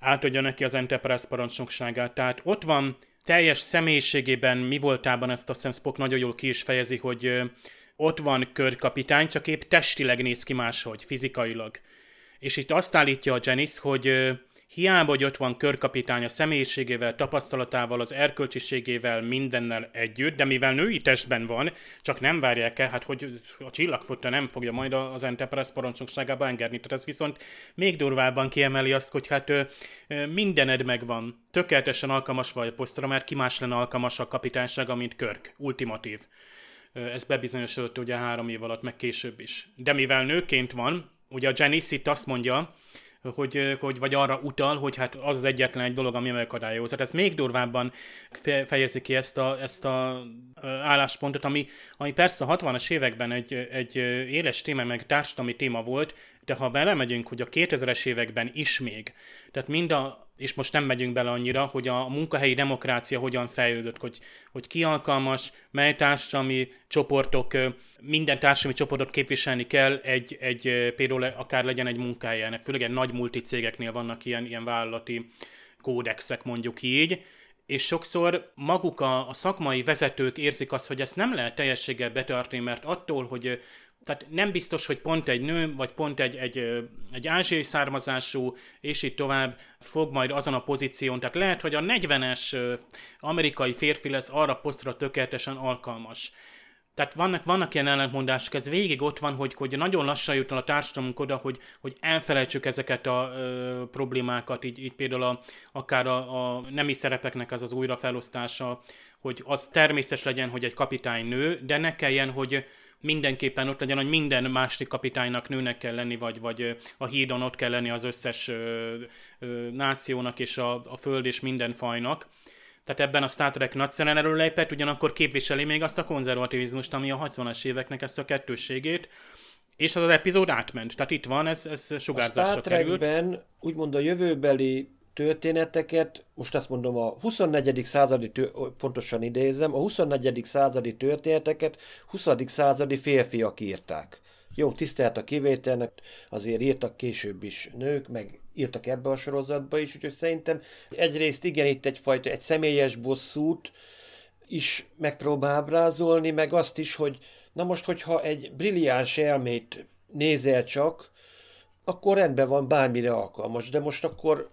átadja neki az Enterprise parancsnokságát. Tehát ott van teljes személyiségében, mi voltában ezt a Spock nagyon jól ki is fejezi, hogy ott van körkapitány, csak épp testileg néz ki máshogy, fizikailag. És itt azt állítja a Janice, hogy Hiába, hogy ott van körkapitány a személyiségével, tapasztalatával, az erkölcsiségével, mindennel együtt, de mivel női testben van, csak nem várják el, hát hogy a csillagfotta nem fogja majd az Enterprise parancsnokságába engedni. Tehát ez viszont még durvábban kiemeli azt, hogy hát mindened megvan, tökéletesen alkalmas vagy a posztra, mert ki más lenne alkalmas a kapitánysága, mint Körk, ultimatív. Ez bebizonyosodott ugye három év alatt, meg később is. De mivel nőként van, ugye a Janice itt azt mondja, hogy, hogy, vagy arra utal, hogy hát az az egyetlen egy dolog, ami megakadályoz. Hát ez még durvábban fejezi ki ezt a, ezt a álláspontot, ami, ami persze a 60-as években egy, egy éles téma, meg társadalmi téma volt, de ha belemegyünk, hogy a 2000-es években is még, tehát mind a, és most nem megyünk bele annyira, hogy a munkahelyi demokrácia hogyan fejlődött, hogy, hogy ki alkalmas, mely társadalmi csoportok, minden társadalmi csoportot képviselni kell, egy, egy például akár legyen egy munkájának, főleg egy nagy multicégeknél vannak ilyen, ilyen vállalati kódexek, mondjuk így, és sokszor maguk a, a szakmai vezetők érzik azt, hogy ezt nem lehet teljességgel betartani, mert attól, hogy tehát nem biztos, hogy pont egy nő, vagy pont egy, egy, egy ázsiai származású, és így tovább fog majd azon a pozíción. Tehát lehet, hogy a 40-es amerikai férfi lesz arra posztra tökéletesen alkalmas. Tehát vannak, vannak ilyen ellentmondások, ez végig ott van, hogy, hogy nagyon lassan jut a társadalmunk oda, hogy, hogy elfelejtsük ezeket a ö, problémákat, így, így például a, akár a, a nemi szerepeknek az az újrafelosztása, hogy az természetes legyen, hogy egy kapitány nő, de ne kelljen, hogy mindenképpen ott legyen, hogy minden másik kapitánynak nőnek kell lenni, vagy, vagy a hídon ott kell lenni az összes ö, ö, nációnak és a, a föld és minden fajnak. Tehát ebben a Star Trek nagyszerűen erőlépett, ugyanakkor képviseli még azt a konzervativizmust, ami a 60-as éveknek ezt a kettősségét, és az az epizód átment. Tehát itt van, ez, ez sugárzásra került. A Star Trekben úgymond a jövőbeli történeteket, most azt mondom a 24. századi, pontosan idézem, a 24. századi történeteket 20. századi férfiak írták. Jó, tisztelt a kivételnek, azért írtak később is nők, meg írtak ebbe a sorozatba is, úgyhogy szerintem egyrészt igen, itt egyfajta egy személyes bosszút is megpróbál ábrázolni, meg azt is, hogy na most, hogyha egy brilliáns elmét nézel csak, akkor rendben van, bármire alkalmas, de most akkor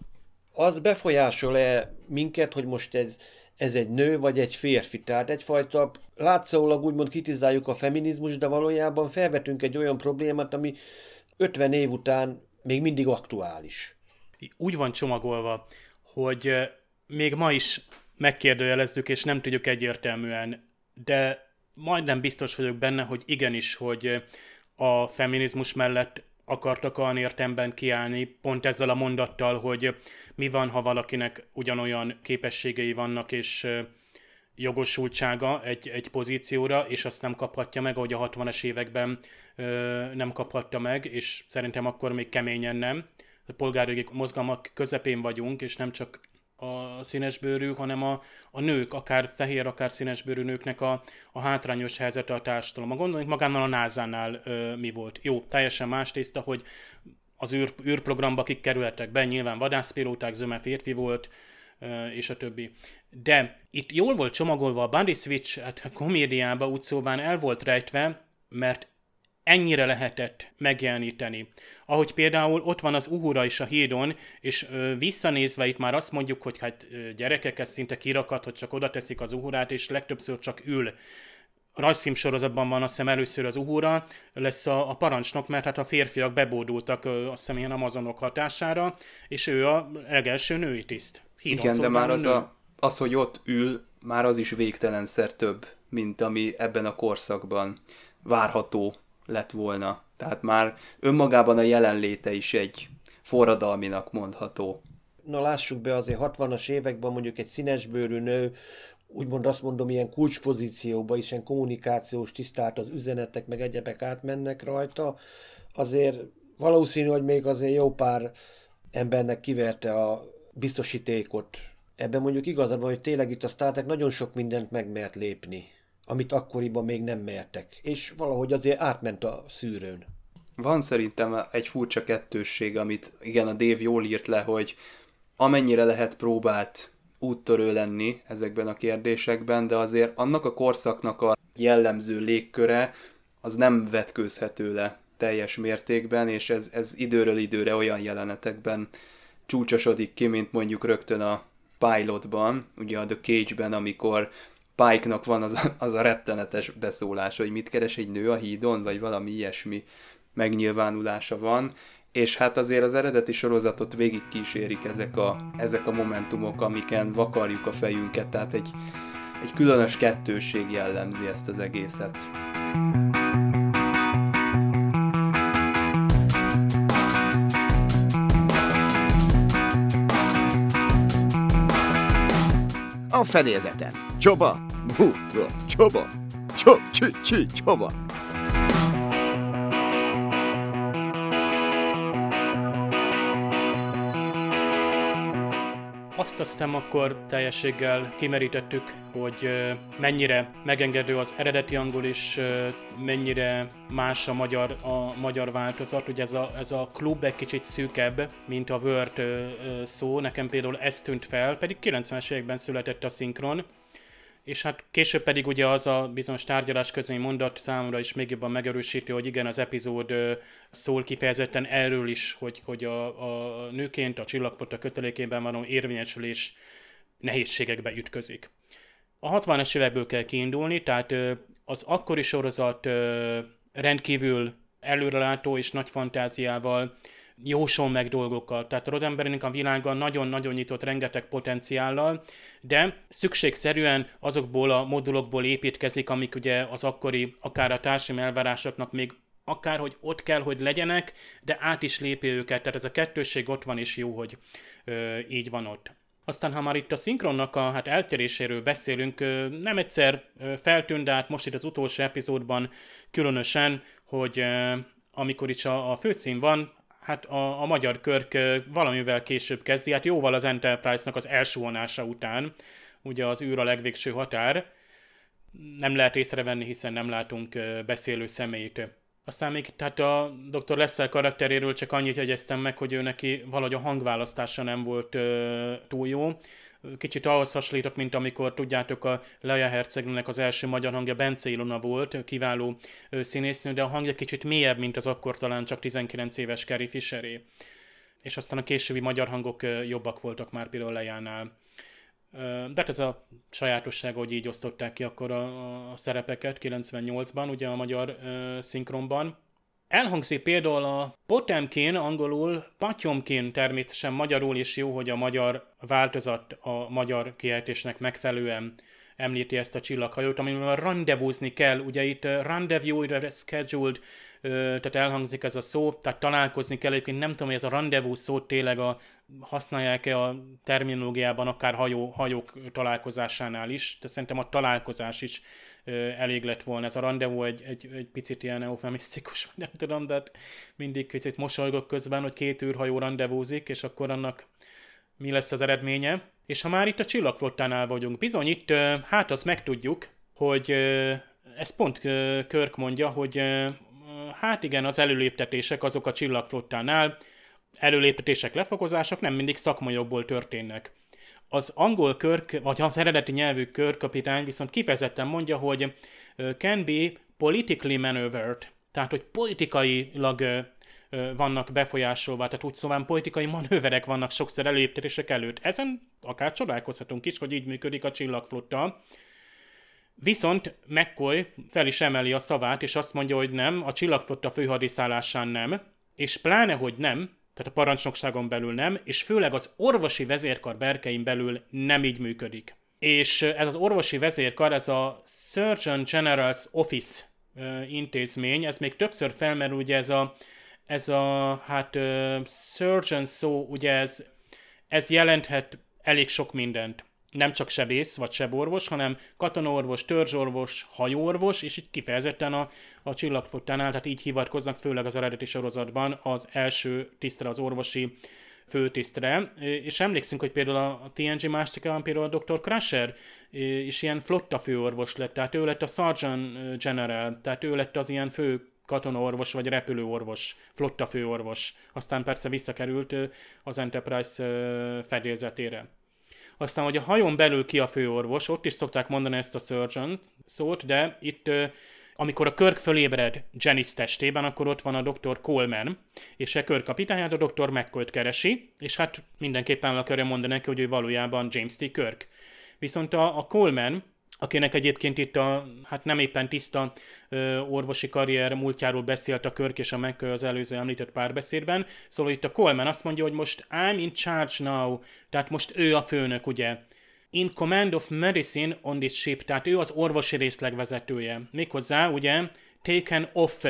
az befolyásol-e minket, hogy most ez, ez egy nő vagy egy férfi? Tehát egyfajta látszólag úgymond kritizáljuk a feminizmus, de valójában felvetünk egy olyan problémát, ami 50 év után még mindig aktuális. Úgy van csomagolva, hogy még ma is megkérdőjelezzük, és nem tudjuk egyértelműen, de majdnem biztos vagyok benne, hogy igenis, hogy a feminizmus mellett akartak olyan értemben kiállni, pont ezzel a mondattal, hogy mi van, ha valakinek ugyanolyan képességei vannak, és jogosultsága egy, egy pozícióra, és azt nem kaphatja meg, ahogy a 60-as években ö, nem kaphatta meg, és szerintem akkor még keményen nem. A polgárjogi mozgalmak közepén vagyunk, és nem csak a színesbőrű, hanem a, a nők, akár fehér, akár színesbőrű nőknek a, a hátrányos helyzete a társadalomban. Gondoljunk magánál a NASA-nál ö, mi volt. Jó, teljesen más tészta, hogy az űr, űrprogramba kik kerültek be, nyilván vadászpilóták, zöme férfi volt, és a többi. De itt jól volt csomagolva a Bundy Switch, hát a komédiába úgy szóván el volt rejtve, mert ennyire lehetett megjeleníteni. Ahogy például ott van az Uhura is a hídon, és ö, visszanézve itt már azt mondjuk, hogy hát gyerekek, ez szinte kirakat, hogy csak oda teszik az Uhurát, és legtöbbször csak ül. Rajzfilm sorozatban van azt hiszem először az Uhura, lesz a, a parancsnok, mert hát a férfiak bebódultak ö, azt hiszem ilyen amazonok hatására, és ő a legelső női tiszt. Hídon Igen, de már az, a, az, hogy ott ül, már az is végtelenszer több, mint ami ebben a korszakban várható lett volna. Tehát már önmagában a jelenléte is egy forradalminak mondható. Na lássuk be, azért 60-as években mondjuk egy színesbőrű nő, úgymond azt mondom, ilyen kulcspozícióba is, ilyen kommunikációs tisztát az üzenetek, meg egyebek átmennek rajta, azért valószínű, hogy még azért jó pár embernek kiverte a biztosítékot. Ebben mondjuk igazad van, hogy tényleg itt a Star nagyon sok mindent megmert lépni amit akkoriban még nem mertek. És valahogy azért átment a szűrőn. Van szerintem egy furcsa kettősség, amit igen, a Dave jól írt le, hogy amennyire lehet próbált úttörő lenni ezekben a kérdésekben, de azért annak a korszaknak a jellemző légköre az nem vetkőzhető le teljes mértékben, és ez, ez időről időre olyan jelenetekben csúcsosodik ki, mint mondjuk rögtön a pilotban, ugye a The Cage-ben, amikor Pike-nak van az a, az a rettenetes beszólás, hogy mit keres egy nő a hídon, vagy valami ilyesmi megnyilvánulása van, és hát azért az eredeti sorozatot végig kísérik ezek a, ezek a momentumok, amiken vakarjuk a fejünket, tehát egy, egy különös kettőség jellemzi ezt az egészet. A fedélzeten. Csoba, bu, csoba, csob, csi, csi, csoba. Azt azt hiszem akkor teljességgel kimerítettük, hogy mennyire megengedő az eredeti angol, és mennyire más a magyar, a magyar változat. Ugye ez a, ez a klub egy kicsit szűkebb, mint a Word szó. Nekem például ez tűnt fel, pedig 90-es években született a szinkron, és hát később pedig ugye az a bizonyos tárgyalás közöny mondat számomra is még jobban megerősíti, hogy igen, az epizód szól kifejezetten erről is, hogy, hogy a, a nőként a csillagfota kötelékében való érvényesülés nehézségekbe ütközik. A 60-as évekből kell kiindulni, tehát az akkori sorozat rendkívül előrelátó és nagy fantáziával jósol meg dolgokkal. Tehát a Roddenberrynek a világa nagyon-nagyon nyitott rengeteg potenciállal, de szükségszerűen azokból a modulokból építkezik, amik ugye az akkori, akár a társadalmi elvárásoknak még akár, hogy ott kell, hogy legyenek, de át is lépi őket. Tehát ez a kettősség ott van, és jó, hogy ö, így van ott. Aztán, ha már itt a szinkronnak a hát eltéréséről beszélünk, nem egyszer feltűnt, de hát most itt az utolsó epizódban különösen, hogy amikor is a, a főcím van, hát a, a magyar körk valamivel később kezdi, hát jóval az Enterprise-nak az elsuhonása után, ugye az űr a legvégső határ, nem lehet észrevenni, hiszen nem látunk beszélő személyt. Aztán még tehát a Dr. Lessel karakteréről csak annyit jegyeztem meg, hogy ő neki valahogy a hangválasztása nem volt túl jó kicsit ahhoz hasonlított, mint amikor tudjátok a Leia Hercegnőnek az első magyar hangja Bence Ilona volt, kiváló színésznő, de a hangja kicsit mélyebb, mint az akkor talán csak 19 éves Carrie Fisheré. És aztán a későbbi magyar hangok jobbak voltak már például Lejánál. De hát ez a sajátosság, hogy így osztották ki akkor a, a szerepeket 98-ban, ugye a magyar uh, szinkronban. Elhangzik például a Potemkin, angolul Patyomkin természetesen magyarul is jó, hogy a magyar változat a magyar kiejtésnek megfelelően említi ezt a csillaghajót, amivel rendezvúzni kell, ugye itt rendezvous, scheduled, tehát elhangzik ez a szó, tehát találkozni kell, egyébként nem tudom, hogy ez a rendezvous szót tényleg a, használják-e a terminológiában, akár hajó, hajók találkozásánál is, de szerintem a találkozás is elég lett volna. Ez a rendezvú egy, egy, egy picit ilyen eufemisztikus, nem tudom, de hát mindig picit mosolygok közben, hogy két űrhajó rendezvúzik, és akkor annak mi lesz az eredménye. És ha már itt a csillagflottánál vagyunk, bizony itt, hát azt megtudjuk, hogy ez pont Körk mondja, hogy hát igen, az előléptetések azok a csillagflottánál, előléptetések, lefokozások nem mindig szakmai jogból történnek. Az angol kör, vagy az eredeti nyelvű körkapitány viszont kifejezetten mondja, hogy can be politically maneuvered, tehát hogy politikailag vannak befolyásolva, tehát úgy szóval politikai manőverek vannak sokszor előéptetések előtt. Ezen akár csodálkozhatunk is, hogy így működik a csillagflotta. Viszont McCoy fel is emeli a szavát, és azt mondja, hogy nem, a csillagflotta főhadiszállásán nem, és pláne, hogy nem, tehát a parancsnokságon belül nem, és főleg az orvosi vezérkar berkein belül nem így működik. És ez az orvosi vezérkar, ez a Surgeon General's Office intézmény, ez még többször felmerül, ugye ez a ez a, hát, uh, surgeon szó, ugye ez, ez jelenthet elég sok mindent. Nem csak sebész vagy seborvos, hanem katonaorvos, törzsorvos, hajóorvos, és így kifejezetten a, a csillagfotánál, tehát így hivatkoznak főleg az eredeti sorozatban az első tisztre, az orvosi főtisztre, és emlékszünk, hogy például a TNG másodikában például a Dr. Crusher is ilyen flotta főorvos lett, tehát ő lett a Sergeant General, tehát ő lett az ilyen fő katonaorvos vagy repülőorvos, flotta főorvos. Aztán persze visszakerült az Enterprise fedélzetére. Aztán, hogy a hajón belül ki a főorvos, ott is szokták mondani ezt a surgeon szót, de itt amikor a Körk fölébred Janice testében, akkor ott van a Dr. Coleman, és a Körk kapitányát a Dr. mccoy keresi, és hát mindenképpen el akarja mondani neki, hogy ő valójában James T. Kirk. Viszont a, a Coleman akinek egyébként itt a, hát nem éppen tiszta ö, orvosi karrier múltjáról beszélt a Körk és a McCoy az előző említett párbeszédben. Szóval itt a Coleman azt mondja, hogy most I'm in charge now, tehát most ő a főnök, ugye. In command of medicine on this ship, tehát ő az orvosi részleg vezetője. Méghozzá, ugye, taken off.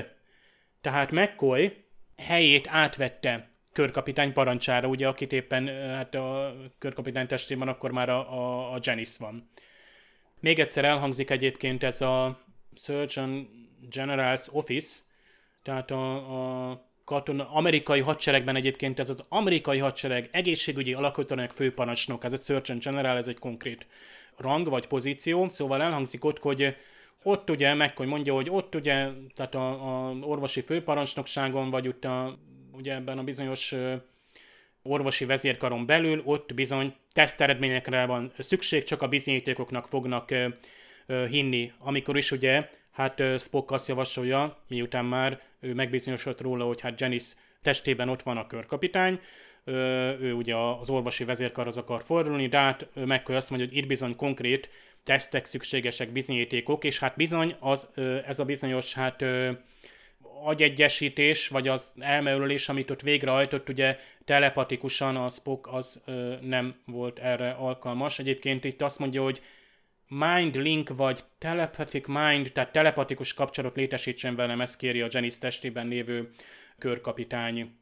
Tehát McCoy helyét átvette körkapitány parancsára, ugye, akit éppen hát a körkapitány testében akkor már a, a, a Janice van. Még egyszer elhangzik egyébként ez a Surgeon General's Office, tehát a, a katona, amerikai hadseregben egyébként ez az amerikai hadsereg egészségügyi alakítanak főparancsnok, ez a Surgeon General, ez egy konkrét rang vagy pozíció, szóval elhangzik ott, hogy ott ugye meg, hogy mondja, hogy ott ugye, tehát a, a orvosi főparancsnokságon, vagy ott a, ugye ebben a bizonyos orvosi vezérkaron belül, ott bizony teszteredményekre van szükség, csak a bizonyítékoknak fognak hinni. Amikor is ugye, hát Spock azt javasolja, miután már ő megbizonyosodott róla, hogy hát Janice testében ott van a körkapitány, ő ugye az orvosi vezérkarhoz akar fordulni, de hát meg azt mondja, hogy itt bizony konkrét tesztek szükségesek, bizonyítékok, és hát bizony az, ez a bizonyos hát agyegyesítés, vagy az elmerülés, amit ott végrehajtott, ugye telepatikusan a Spock az ö, nem volt erre alkalmas. Egyébként itt azt mondja, hogy mind link, vagy telepathic mind, tehát telepatikus kapcsolatot létesítsen velem, ezt kéri a Janice testében lévő körkapitány.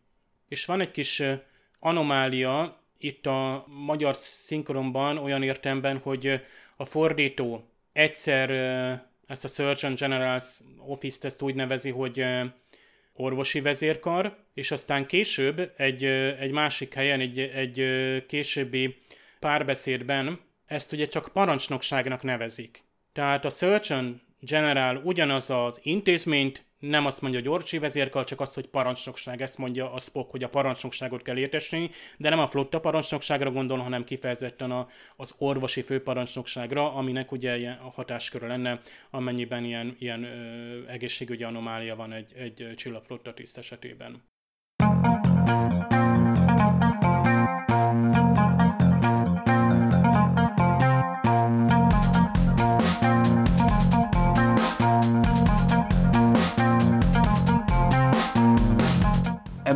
És van egy kis anomália itt a magyar szinkronban olyan értemben, hogy a fordító egyszer ezt a Surgeon General's Office-t ezt úgy nevezi, hogy orvosi vezérkar, és aztán később egy, egy másik helyen, egy, egy későbbi párbeszédben ezt ugye csak parancsnokságnak nevezik. Tehát a Surgeon General ugyanaz az intézményt nem azt mondja, hogy orcsi vezérkar, csak azt, hogy parancsnokság. Ezt mondja a Spock, hogy a parancsnokságot kell értesni, de nem a flotta parancsnokságra gondol, hanem kifejezetten a, az orvosi főparancsnokságra, aminek ugye ilyen a hatásköre lenne, amennyiben ilyen, ilyen ö, egészségügyi anomália van egy, egy csillagflotta tiszt esetében.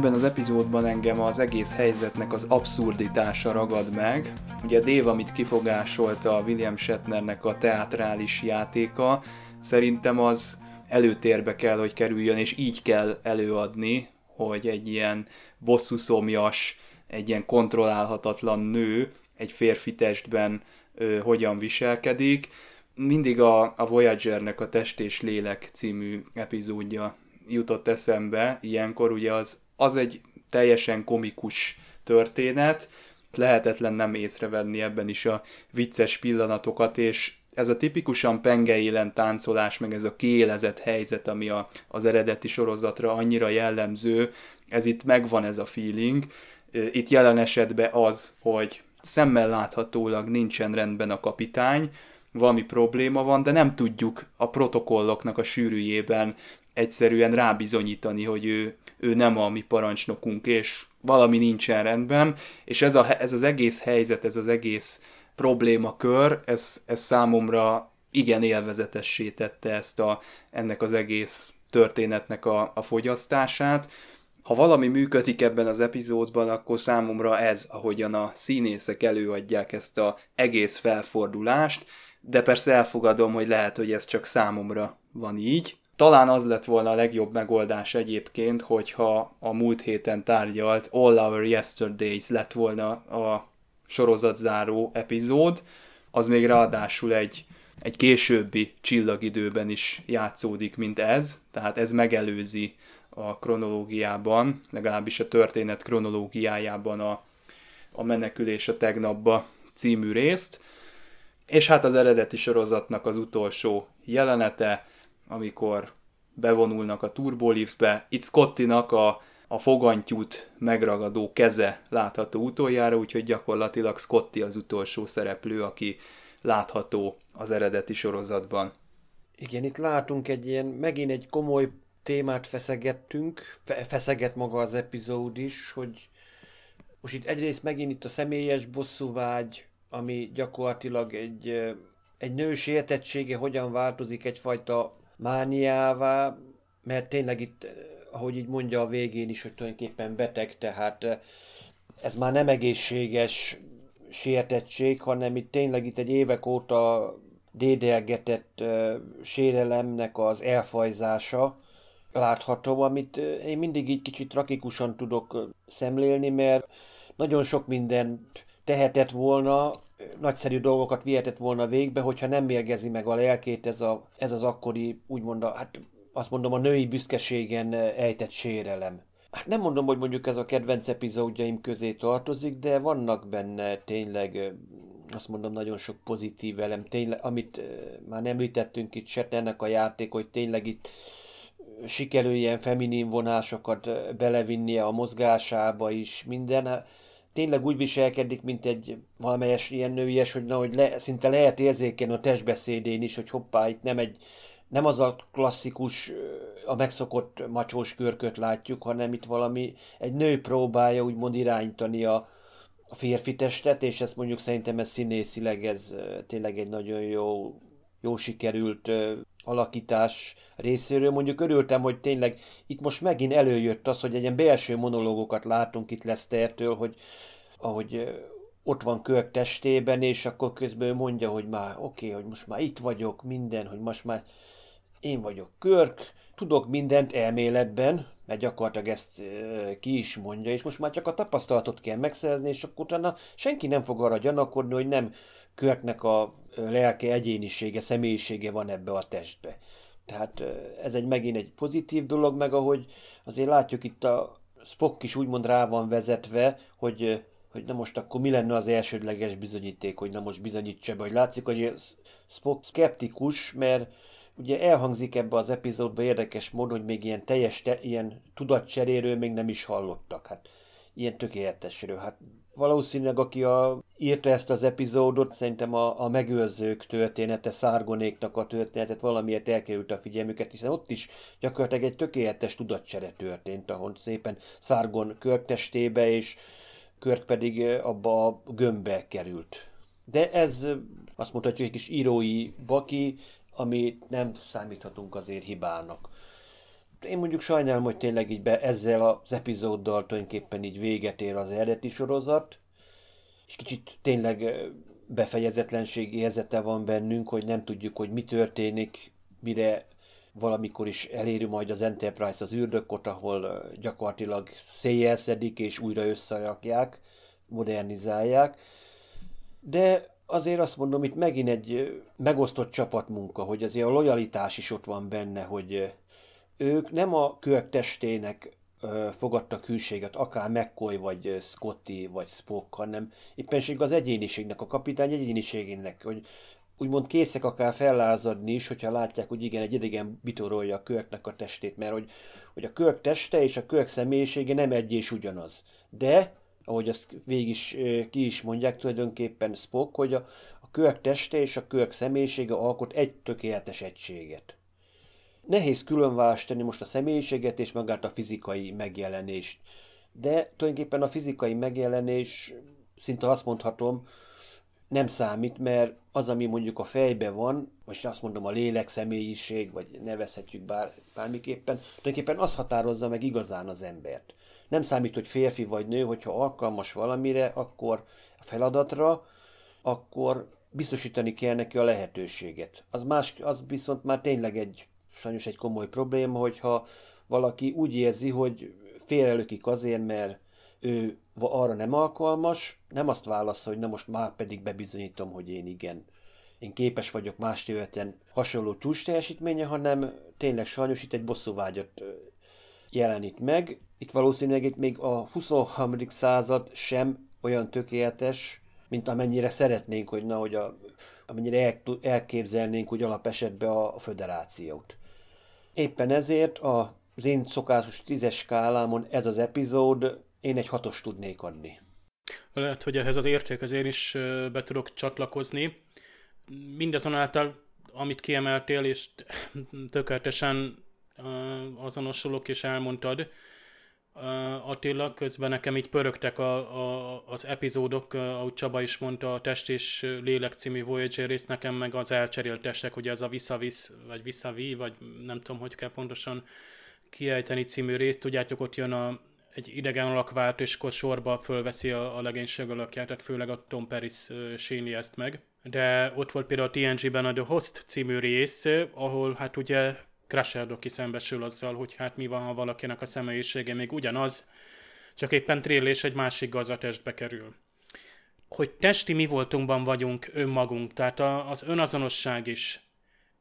Az epizódban engem az egész helyzetnek az abszurditása ragad meg. Ugye Dave, amit kifogásolta a William Shatnernek a teátrális játéka, szerintem az előtérbe kell, hogy kerüljön, és így kell előadni, hogy egy ilyen bosszuszomjas, egy ilyen kontrollálhatatlan nő egy férfi testben ö, hogyan viselkedik. Mindig a, a Voyagernek a Test és Lélek című epizódja jutott eszembe ilyenkor, ugye az, az egy teljesen komikus történet, lehetetlen nem észrevenni ebben is a vicces pillanatokat, és ez a tipikusan pengeélen táncolás, meg ez a kiélezett helyzet, ami a, az eredeti sorozatra annyira jellemző, ez itt megvan ez a feeling. Itt jelen esetben az, hogy szemmel láthatólag nincsen rendben a kapitány, valami probléma van, de nem tudjuk a protokolloknak a sűrűjében egyszerűen rábizonyítani, hogy ő, ő nem a mi parancsnokunk, és valami nincsen rendben, és ez, a, ez az egész helyzet, ez az egész problémakör, ez, ez számomra igen élvezetessé tette ezt a, ennek az egész történetnek a, a fogyasztását. Ha valami működik ebben az epizódban, akkor számomra ez, ahogyan a színészek előadják ezt a egész felfordulást, de persze elfogadom, hogy lehet, hogy ez csak számomra van így. Talán az lett volna a legjobb megoldás egyébként, hogyha a múlt héten tárgyalt All Our Yesterdays lett volna a sorozatzáró epizód, az még ráadásul egy, egy későbbi csillagidőben is játszódik, mint ez, tehát ez megelőzi a kronológiában, legalábbis a történet kronológiájában a, a menekülés a tegnapba című részt, és hát az eredeti sorozatnak az utolsó jelenete, amikor bevonulnak a turboliftbe, itt Scottinak a a fogantyút megragadó keze látható utoljára, úgyhogy gyakorlatilag Scotty az utolsó szereplő, aki látható az eredeti sorozatban. Igen, itt látunk egy ilyen, megint egy komoly témát feszegettünk, fe, feszeget maga az epizód is, hogy most itt egyrészt megint itt a személyes bosszúvágy, ami gyakorlatilag egy, egy nő sértettsége hogyan változik egyfajta mániává, mert tényleg itt ahogy így mondja a végén is, hogy tulajdonképpen beteg, tehát eh, ez már nem egészséges sértettség, hanem itt tényleg itt egy évek óta dédelgetett uh, sérelemnek az elfajzása látható, amit uh, én mindig így kicsit trakikusan tudok szemlélni, mert nagyon sok mindent tehetett volna, nagyszerű dolgokat vihetett volna végbe, hogyha nem mérgezi meg a lelkét ez, a, ez az akkori, úgymond, a, hát azt mondom, a női büszkeségen eh, ejtett sérelem. Hát nem mondom, hogy mondjuk ez a kedvenc epizódjaim közé tartozik, de vannak benne tényleg, eh, azt mondom, nagyon sok pozitív elem, tényleg, amit eh, már említettünk itt Setnernek a játék, hogy tényleg itt sikerül ilyen feminin vonásokat belevinnie a mozgásába is, minden. Tényleg úgy viselkedik, mint egy valamelyes ilyen nőies, hogy, na, hogy le, szinte lehet érzékelni a testbeszédén is, hogy hoppá, itt nem egy nem az a klasszikus, a megszokott macsós körköt látjuk, hanem itt valami, egy nő próbálja úgymond irányítani a, a férfi testet, és ezt mondjuk szerintem ez színészileg ez tényleg egy nagyon jó, jó sikerült alakítás részéről. Mondjuk örültem, hogy tényleg itt most megint előjött az, hogy egy ilyen belső monológokat látunk itt Lesztertől, hogy ahogy ott van Körk testében, és akkor közben mondja, hogy már oké, okay, hogy most már itt vagyok, minden, hogy most már én vagyok Körk, tudok mindent elméletben, mert gyakorlatilag ezt ki is mondja, és most már csak a tapasztalatot kell megszerzni, és akkor utána senki nem fog arra gyanakodni, hogy nem Körknek a lelke, egyénisége, személyisége van ebbe a testbe. Tehát ez egy megint egy pozitív dolog, meg ahogy azért látjuk itt a Spock is úgymond rá van vezetve, hogy hogy na most akkor mi lenne az elsődleges bizonyíték, hogy na most bizonyítsa be, hogy látszik, hogy Spock skeptikus, mert Ugye elhangzik ebbe az epizódba érdekes módon, hogy még ilyen teljes, te, ilyen tudatcseréről még nem is hallottak. Hát ilyen tökéletesről. Hát valószínűleg aki a, írta ezt az epizódot, szerintem a, a megőrzők története, Szárgonéknak a történetet valamiért elkerült a figyelmüket, hiszen ott is gyakorlatilag egy tökéletes tudatcsere történt, ahol szépen Szárgon körtestébe, és Körk pedig abba a gömbbe került. De ez azt mutatja, hogy egy kis írói baki, amit nem számíthatunk azért hibának. én mondjuk sajnálom, hogy tényleg így be, ezzel az epizóddal tulajdonképpen így véget ér az eredeti sorozat, és kicsit tényleg befejezetlenség érzete van bennünk, hogy nem tudjuk, hogy mi történik, mire valamikor is eléri majd az Enterprise az űrdökot, ahol gyakorlatilag széjjel szedik és újra összerakják, modernizálják. De azért azt mondom, itt megint egy megosztott csapatmunka, hogy azért a lojalitás is ott van benne, hogy ők nem a kők testének fogadtak hűséget, akár McCoy, vagy Scotty, vagy Spock, hanem éppenség az egyéniségnek, a kapitány egyéniségének, hogy úgymond készek akár fellázadni is, hogyha látják, hogy igen, egy idegen bitorolja a kölknek a testét, mert hogy, hogy a kölk teste és a kölk személyisége nem egy és ugyanaz. De, ahogy azt végig is ki is mondják tulajdonképpen Spock, hogy a, a kölk teste és a kölk személyisége alkot egy tökéletes egységet. Nehéz különválasztani most a személyiséget és magát a fizikai megjelenést. De tulajdonképpen a fizikai megjelenés, szinte azt mondhatom, nem számít, mert az, ami mondjuk a fejbe van, vagy azt mondom a lélek, személyiség, vagy nevezhetjük bár, bármiképpen, tulajdonképpen az határozza meg igazán az embert. Nem számít, hogy férfi vagy nő, hogyha alkalmas valamire, akkor a feladatra, akkor biztosítani kell neki a lehetőséget. Az, más, az viszont már tényleg egy, sajnos egy komoly probléma, hogyha valaki úgy érzi, hogy félrelökik azért, mert ő arra nem alkalmas, nem azt válaszol, hogy na most már pedig bebizonyítom, hogy én igen, én képes vagyok más területen hasonló csúcs teljesítménye, hanem tényleg sajnos itt egy bosszúvágyat jelenít meg. Itt valószínűleg itt még a 23. század sem olyan tökéletes, mint amennyire szeretnénk, hogy na, hogy a, amennyire el, elképzelnénk hogy alapesetben a, a föderációt. Éppen ezért a, az én szokásos tízes skálámon ez az epizód én egy hatos tudnék adni. Lehet, hogy ehhez az értékhez én is be tudok csatlakozni. Mindazonáltal, amit kiemeltél, és tökéletesen azonosulok és elmondtad, Attila, közben nekem így pörögtek a, a, az epizódok, ahogy Csaba is mondta, a Test és Lélek című Voyager rész, nekem meg az elcserélt testek, ugye ez a Visszavisz, vagy Visszavi, vagy nem tudom, hogy kell pontosan kiejteni című részt, tudjátok, ott jön a, egy idegen alak vált, és akkor sorba fölveszi a, a legénység alakját, tehát főleg a Tom Paris síni ezt meg. De ott volt például a TNG-ben a The Host című rész, ahol hát ugye Crusher Doki szembesül azzal, hogy hát mi van, ha valakinek a személyisége még ugyanaz, csak éppen trél és egy másik gazatestbe kerül. Hogy testi mi voltunkban vagyunk önmagunk, tehát a, az önazonosság is,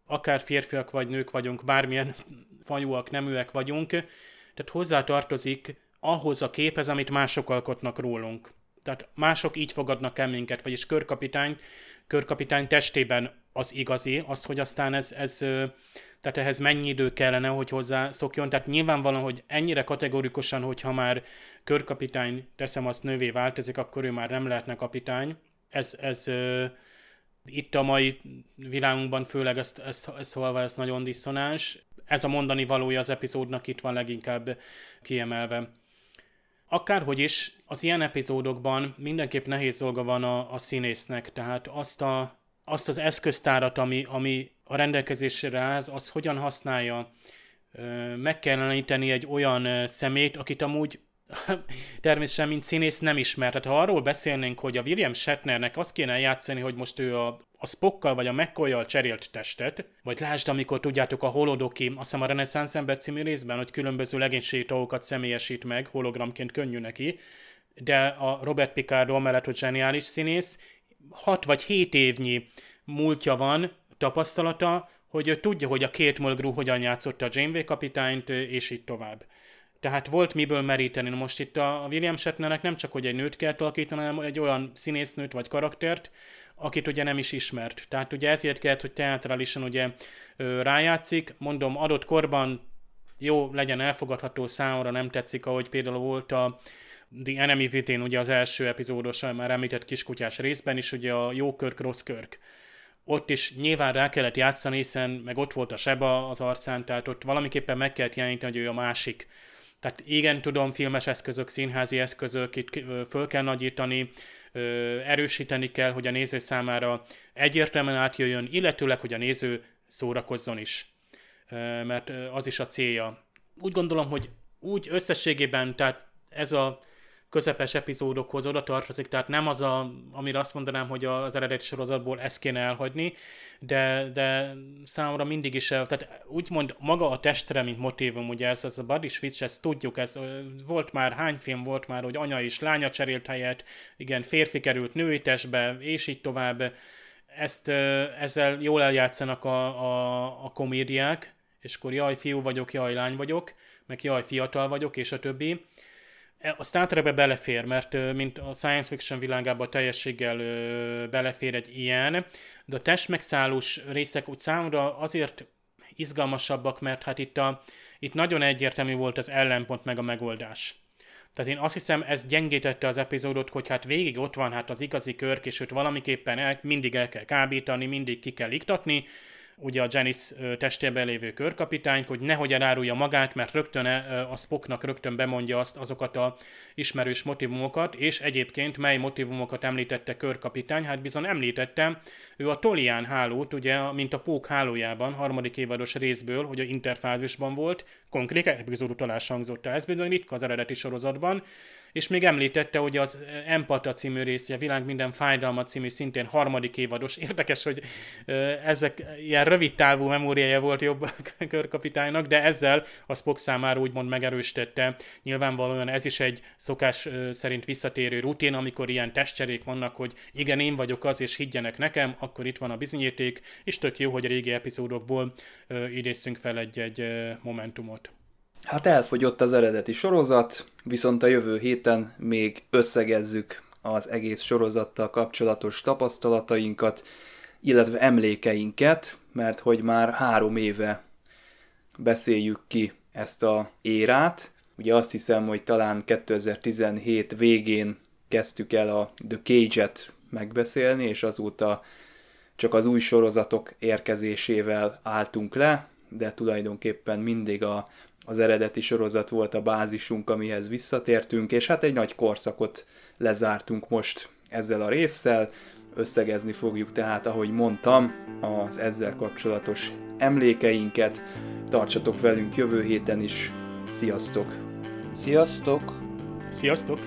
akár férfiak vagy nők vagyunk, bármilyen fajúak, neműek vagyunk, tehát hozzá tartozik ahhoz a képhez, amit mások alkotnak rólunk. Tehát mások így fogadnak el minket, vagyis körkapitány, körkapitány testében az igazi, az, hogy aztán ez, ez tehát ehhez mennyi idő kellene, hogy hozzá szokjon. Tehát nyilvánvalóan, hogy ennyire kategorikusan, hogyha már körkapitány teszem azt nővé változik, akkor ő már nem lehetne kapitány. Ez, ez itt a mai világunkban főleg ezt, ezt, ezt hallva ez nagyon diszonáns. Ez a mondani valója az epizódnak itt van leginkább kiemelve. Akárhogy is, az ilyen epizódokban mindenképp nehéz dolga van a, a színésznek, tehát azt, a, azt az eszköztárat, ami, ami a rendelkezésre áll, az hogyan használja, meg kellene egy olyan szemét, akit amúgy természetesen, mint színész nem ismer. Tehát ha arról beszélnénk, hogy a William Shatnernek azt kéne játszani, hogy most ő a, a Spockkal vagy a mccoy cserélt testet, vagy lásd, amikor tudjátok a Holodoki, azt hiszem a Renaissance ember című részben, hogy különböző legénységtagokat személyesít meg, hologramként könnyű neki, de a Robert Picardo mellett, hogy zseniális színész, 6 vagy 7 évnyi múltja van, tapasztalata, hogy tudja, hogy a két Mulgrew hogyan játszotta a Janeway kapitányt, és így tovább. Tehát volt miből meríteni. Most itt a William Shatnernek nem csak, hogy egy nőt kell alakítani, hanem egy olyan színésznőt vagy karaktert, akit ugye nem is ismert. Tehát ugye ezért kellett, hogy teatrálisan ugye rájátszik. Mondom, adott korban jó, legyen elfogadható számomra, nem tetszik, ahogy például volt a The Enemy Within, ugye az első epizódos, már említett kiskutyás részben is, ugye a jó körk, rossz körk ott is nyilván rá kellett játszani, hiszen meg ott volt a seba az arcán, tehát ott valamiképpen meg kellett jeleníteni, hogy ő a másik. Tehát igen, tudom, filmes eszközök, színházi eszközök, itt föl kell nagyítani, erősíteni kell, hogy a néző számára egyértelműen átjöjjön, illetőleg, hogy a néző szórakozzon is. Mert az is a célja. úgy gondolom, hogy úgy összességében, tehát ez a közepes epizódokhoz oda tartozik, tehát nem az, a, amire azt mondanám, hogy az eredeti sorozatból ezt kéne elhagyni, de, de számomra mindig is, tehát úgymond maga a testre, mint motivum, ugye ez, ez a body switch, ezt tudjuk, ez volt már, hány film volt már, hogy anya és lánya cserélt helyet, igen, férfi került női testbe, és így tovább, ezt, ezzel jól eljátszanak a, a, a komédiák, és akkor jaj, fiú vagyok, jaj, lány vagyok, meg jaj, fiatal vagyok, és a többi a Star Trekbe belefér, mert mint a science fiction világában teljességgel belefér egy ilyen, de a testmegszállós részek úgy számomra azért izgalmasabbak, mert hát itt, a, itt nagyon egyértelmű volt az ellenpont meg a megoldás. Tehát én azt hiszem, ez gyengítette az epizódot, hogy hát végig ott van hát az igazi körk, és őt valamiképpen el, mindig el kell kábítani, mindig ki kell iktatni, ugye a Janice testében lévő körkapitányt, hogy nehogy elárulja magát, mert rögtön a Spocknak rögtön bemondja azt, azokat a ismerős motivumokat, és egyébként mely motivumokat említette körkapitány, hát bizony említettem, ő a Tolián hálót, ugye, mint a Pók hálójában, harmadik évados részből, hogy a interfázisban volt, konkrét epizód utalás hangzott el. Ez bizony ritka az eredeti sorozatban, és még említette, hogy az Empata című része, a Világ minden fájdalma című szintén harmadik évados. Érdekes, hogy ezek ilyen rövid távú memóriája volt jobb körkapitánynak, de ezzel a Spock számára úgymond megerősítette. Nyilvánvalóan ez is egy szokás szerint visszatérő rutin, amikor ilyen testcserék vannak, hogy igen, én vagyok az, és higgyenek nekem, akkor itt van a bizonyíték, és tök jó, hogy a régi epizódokból idézzünk fel egy-egy momentumot. Hát elfogyott az eredeti sorozat, viszont a jövő héten még összegezzük az egész sorozattal kapcsolatos tapasztalatainkat, illetve emlékeinket, mert hogy már három éve beszéljük ki ezt a érát. Ugye azt hiszem, hogy talán 2017 végén kezdtük el a The Cage-et megbeszélni, és azóta csak az új sorozatok érkezésével álltunk le, de tulajdonképpen mindig a az eredeti sorozat volt a bázisunk, amihez visszatértünk, és hát egy nagy korszakot lezártunk most ezzel a résszel. Összegezni fogjuk tehát, ahogy mondtam, az ezzel kapcsolatos emlékeinket. Tartsatok velünk jövő héten is. Sziasztok! Sziasztok! Sziasztok!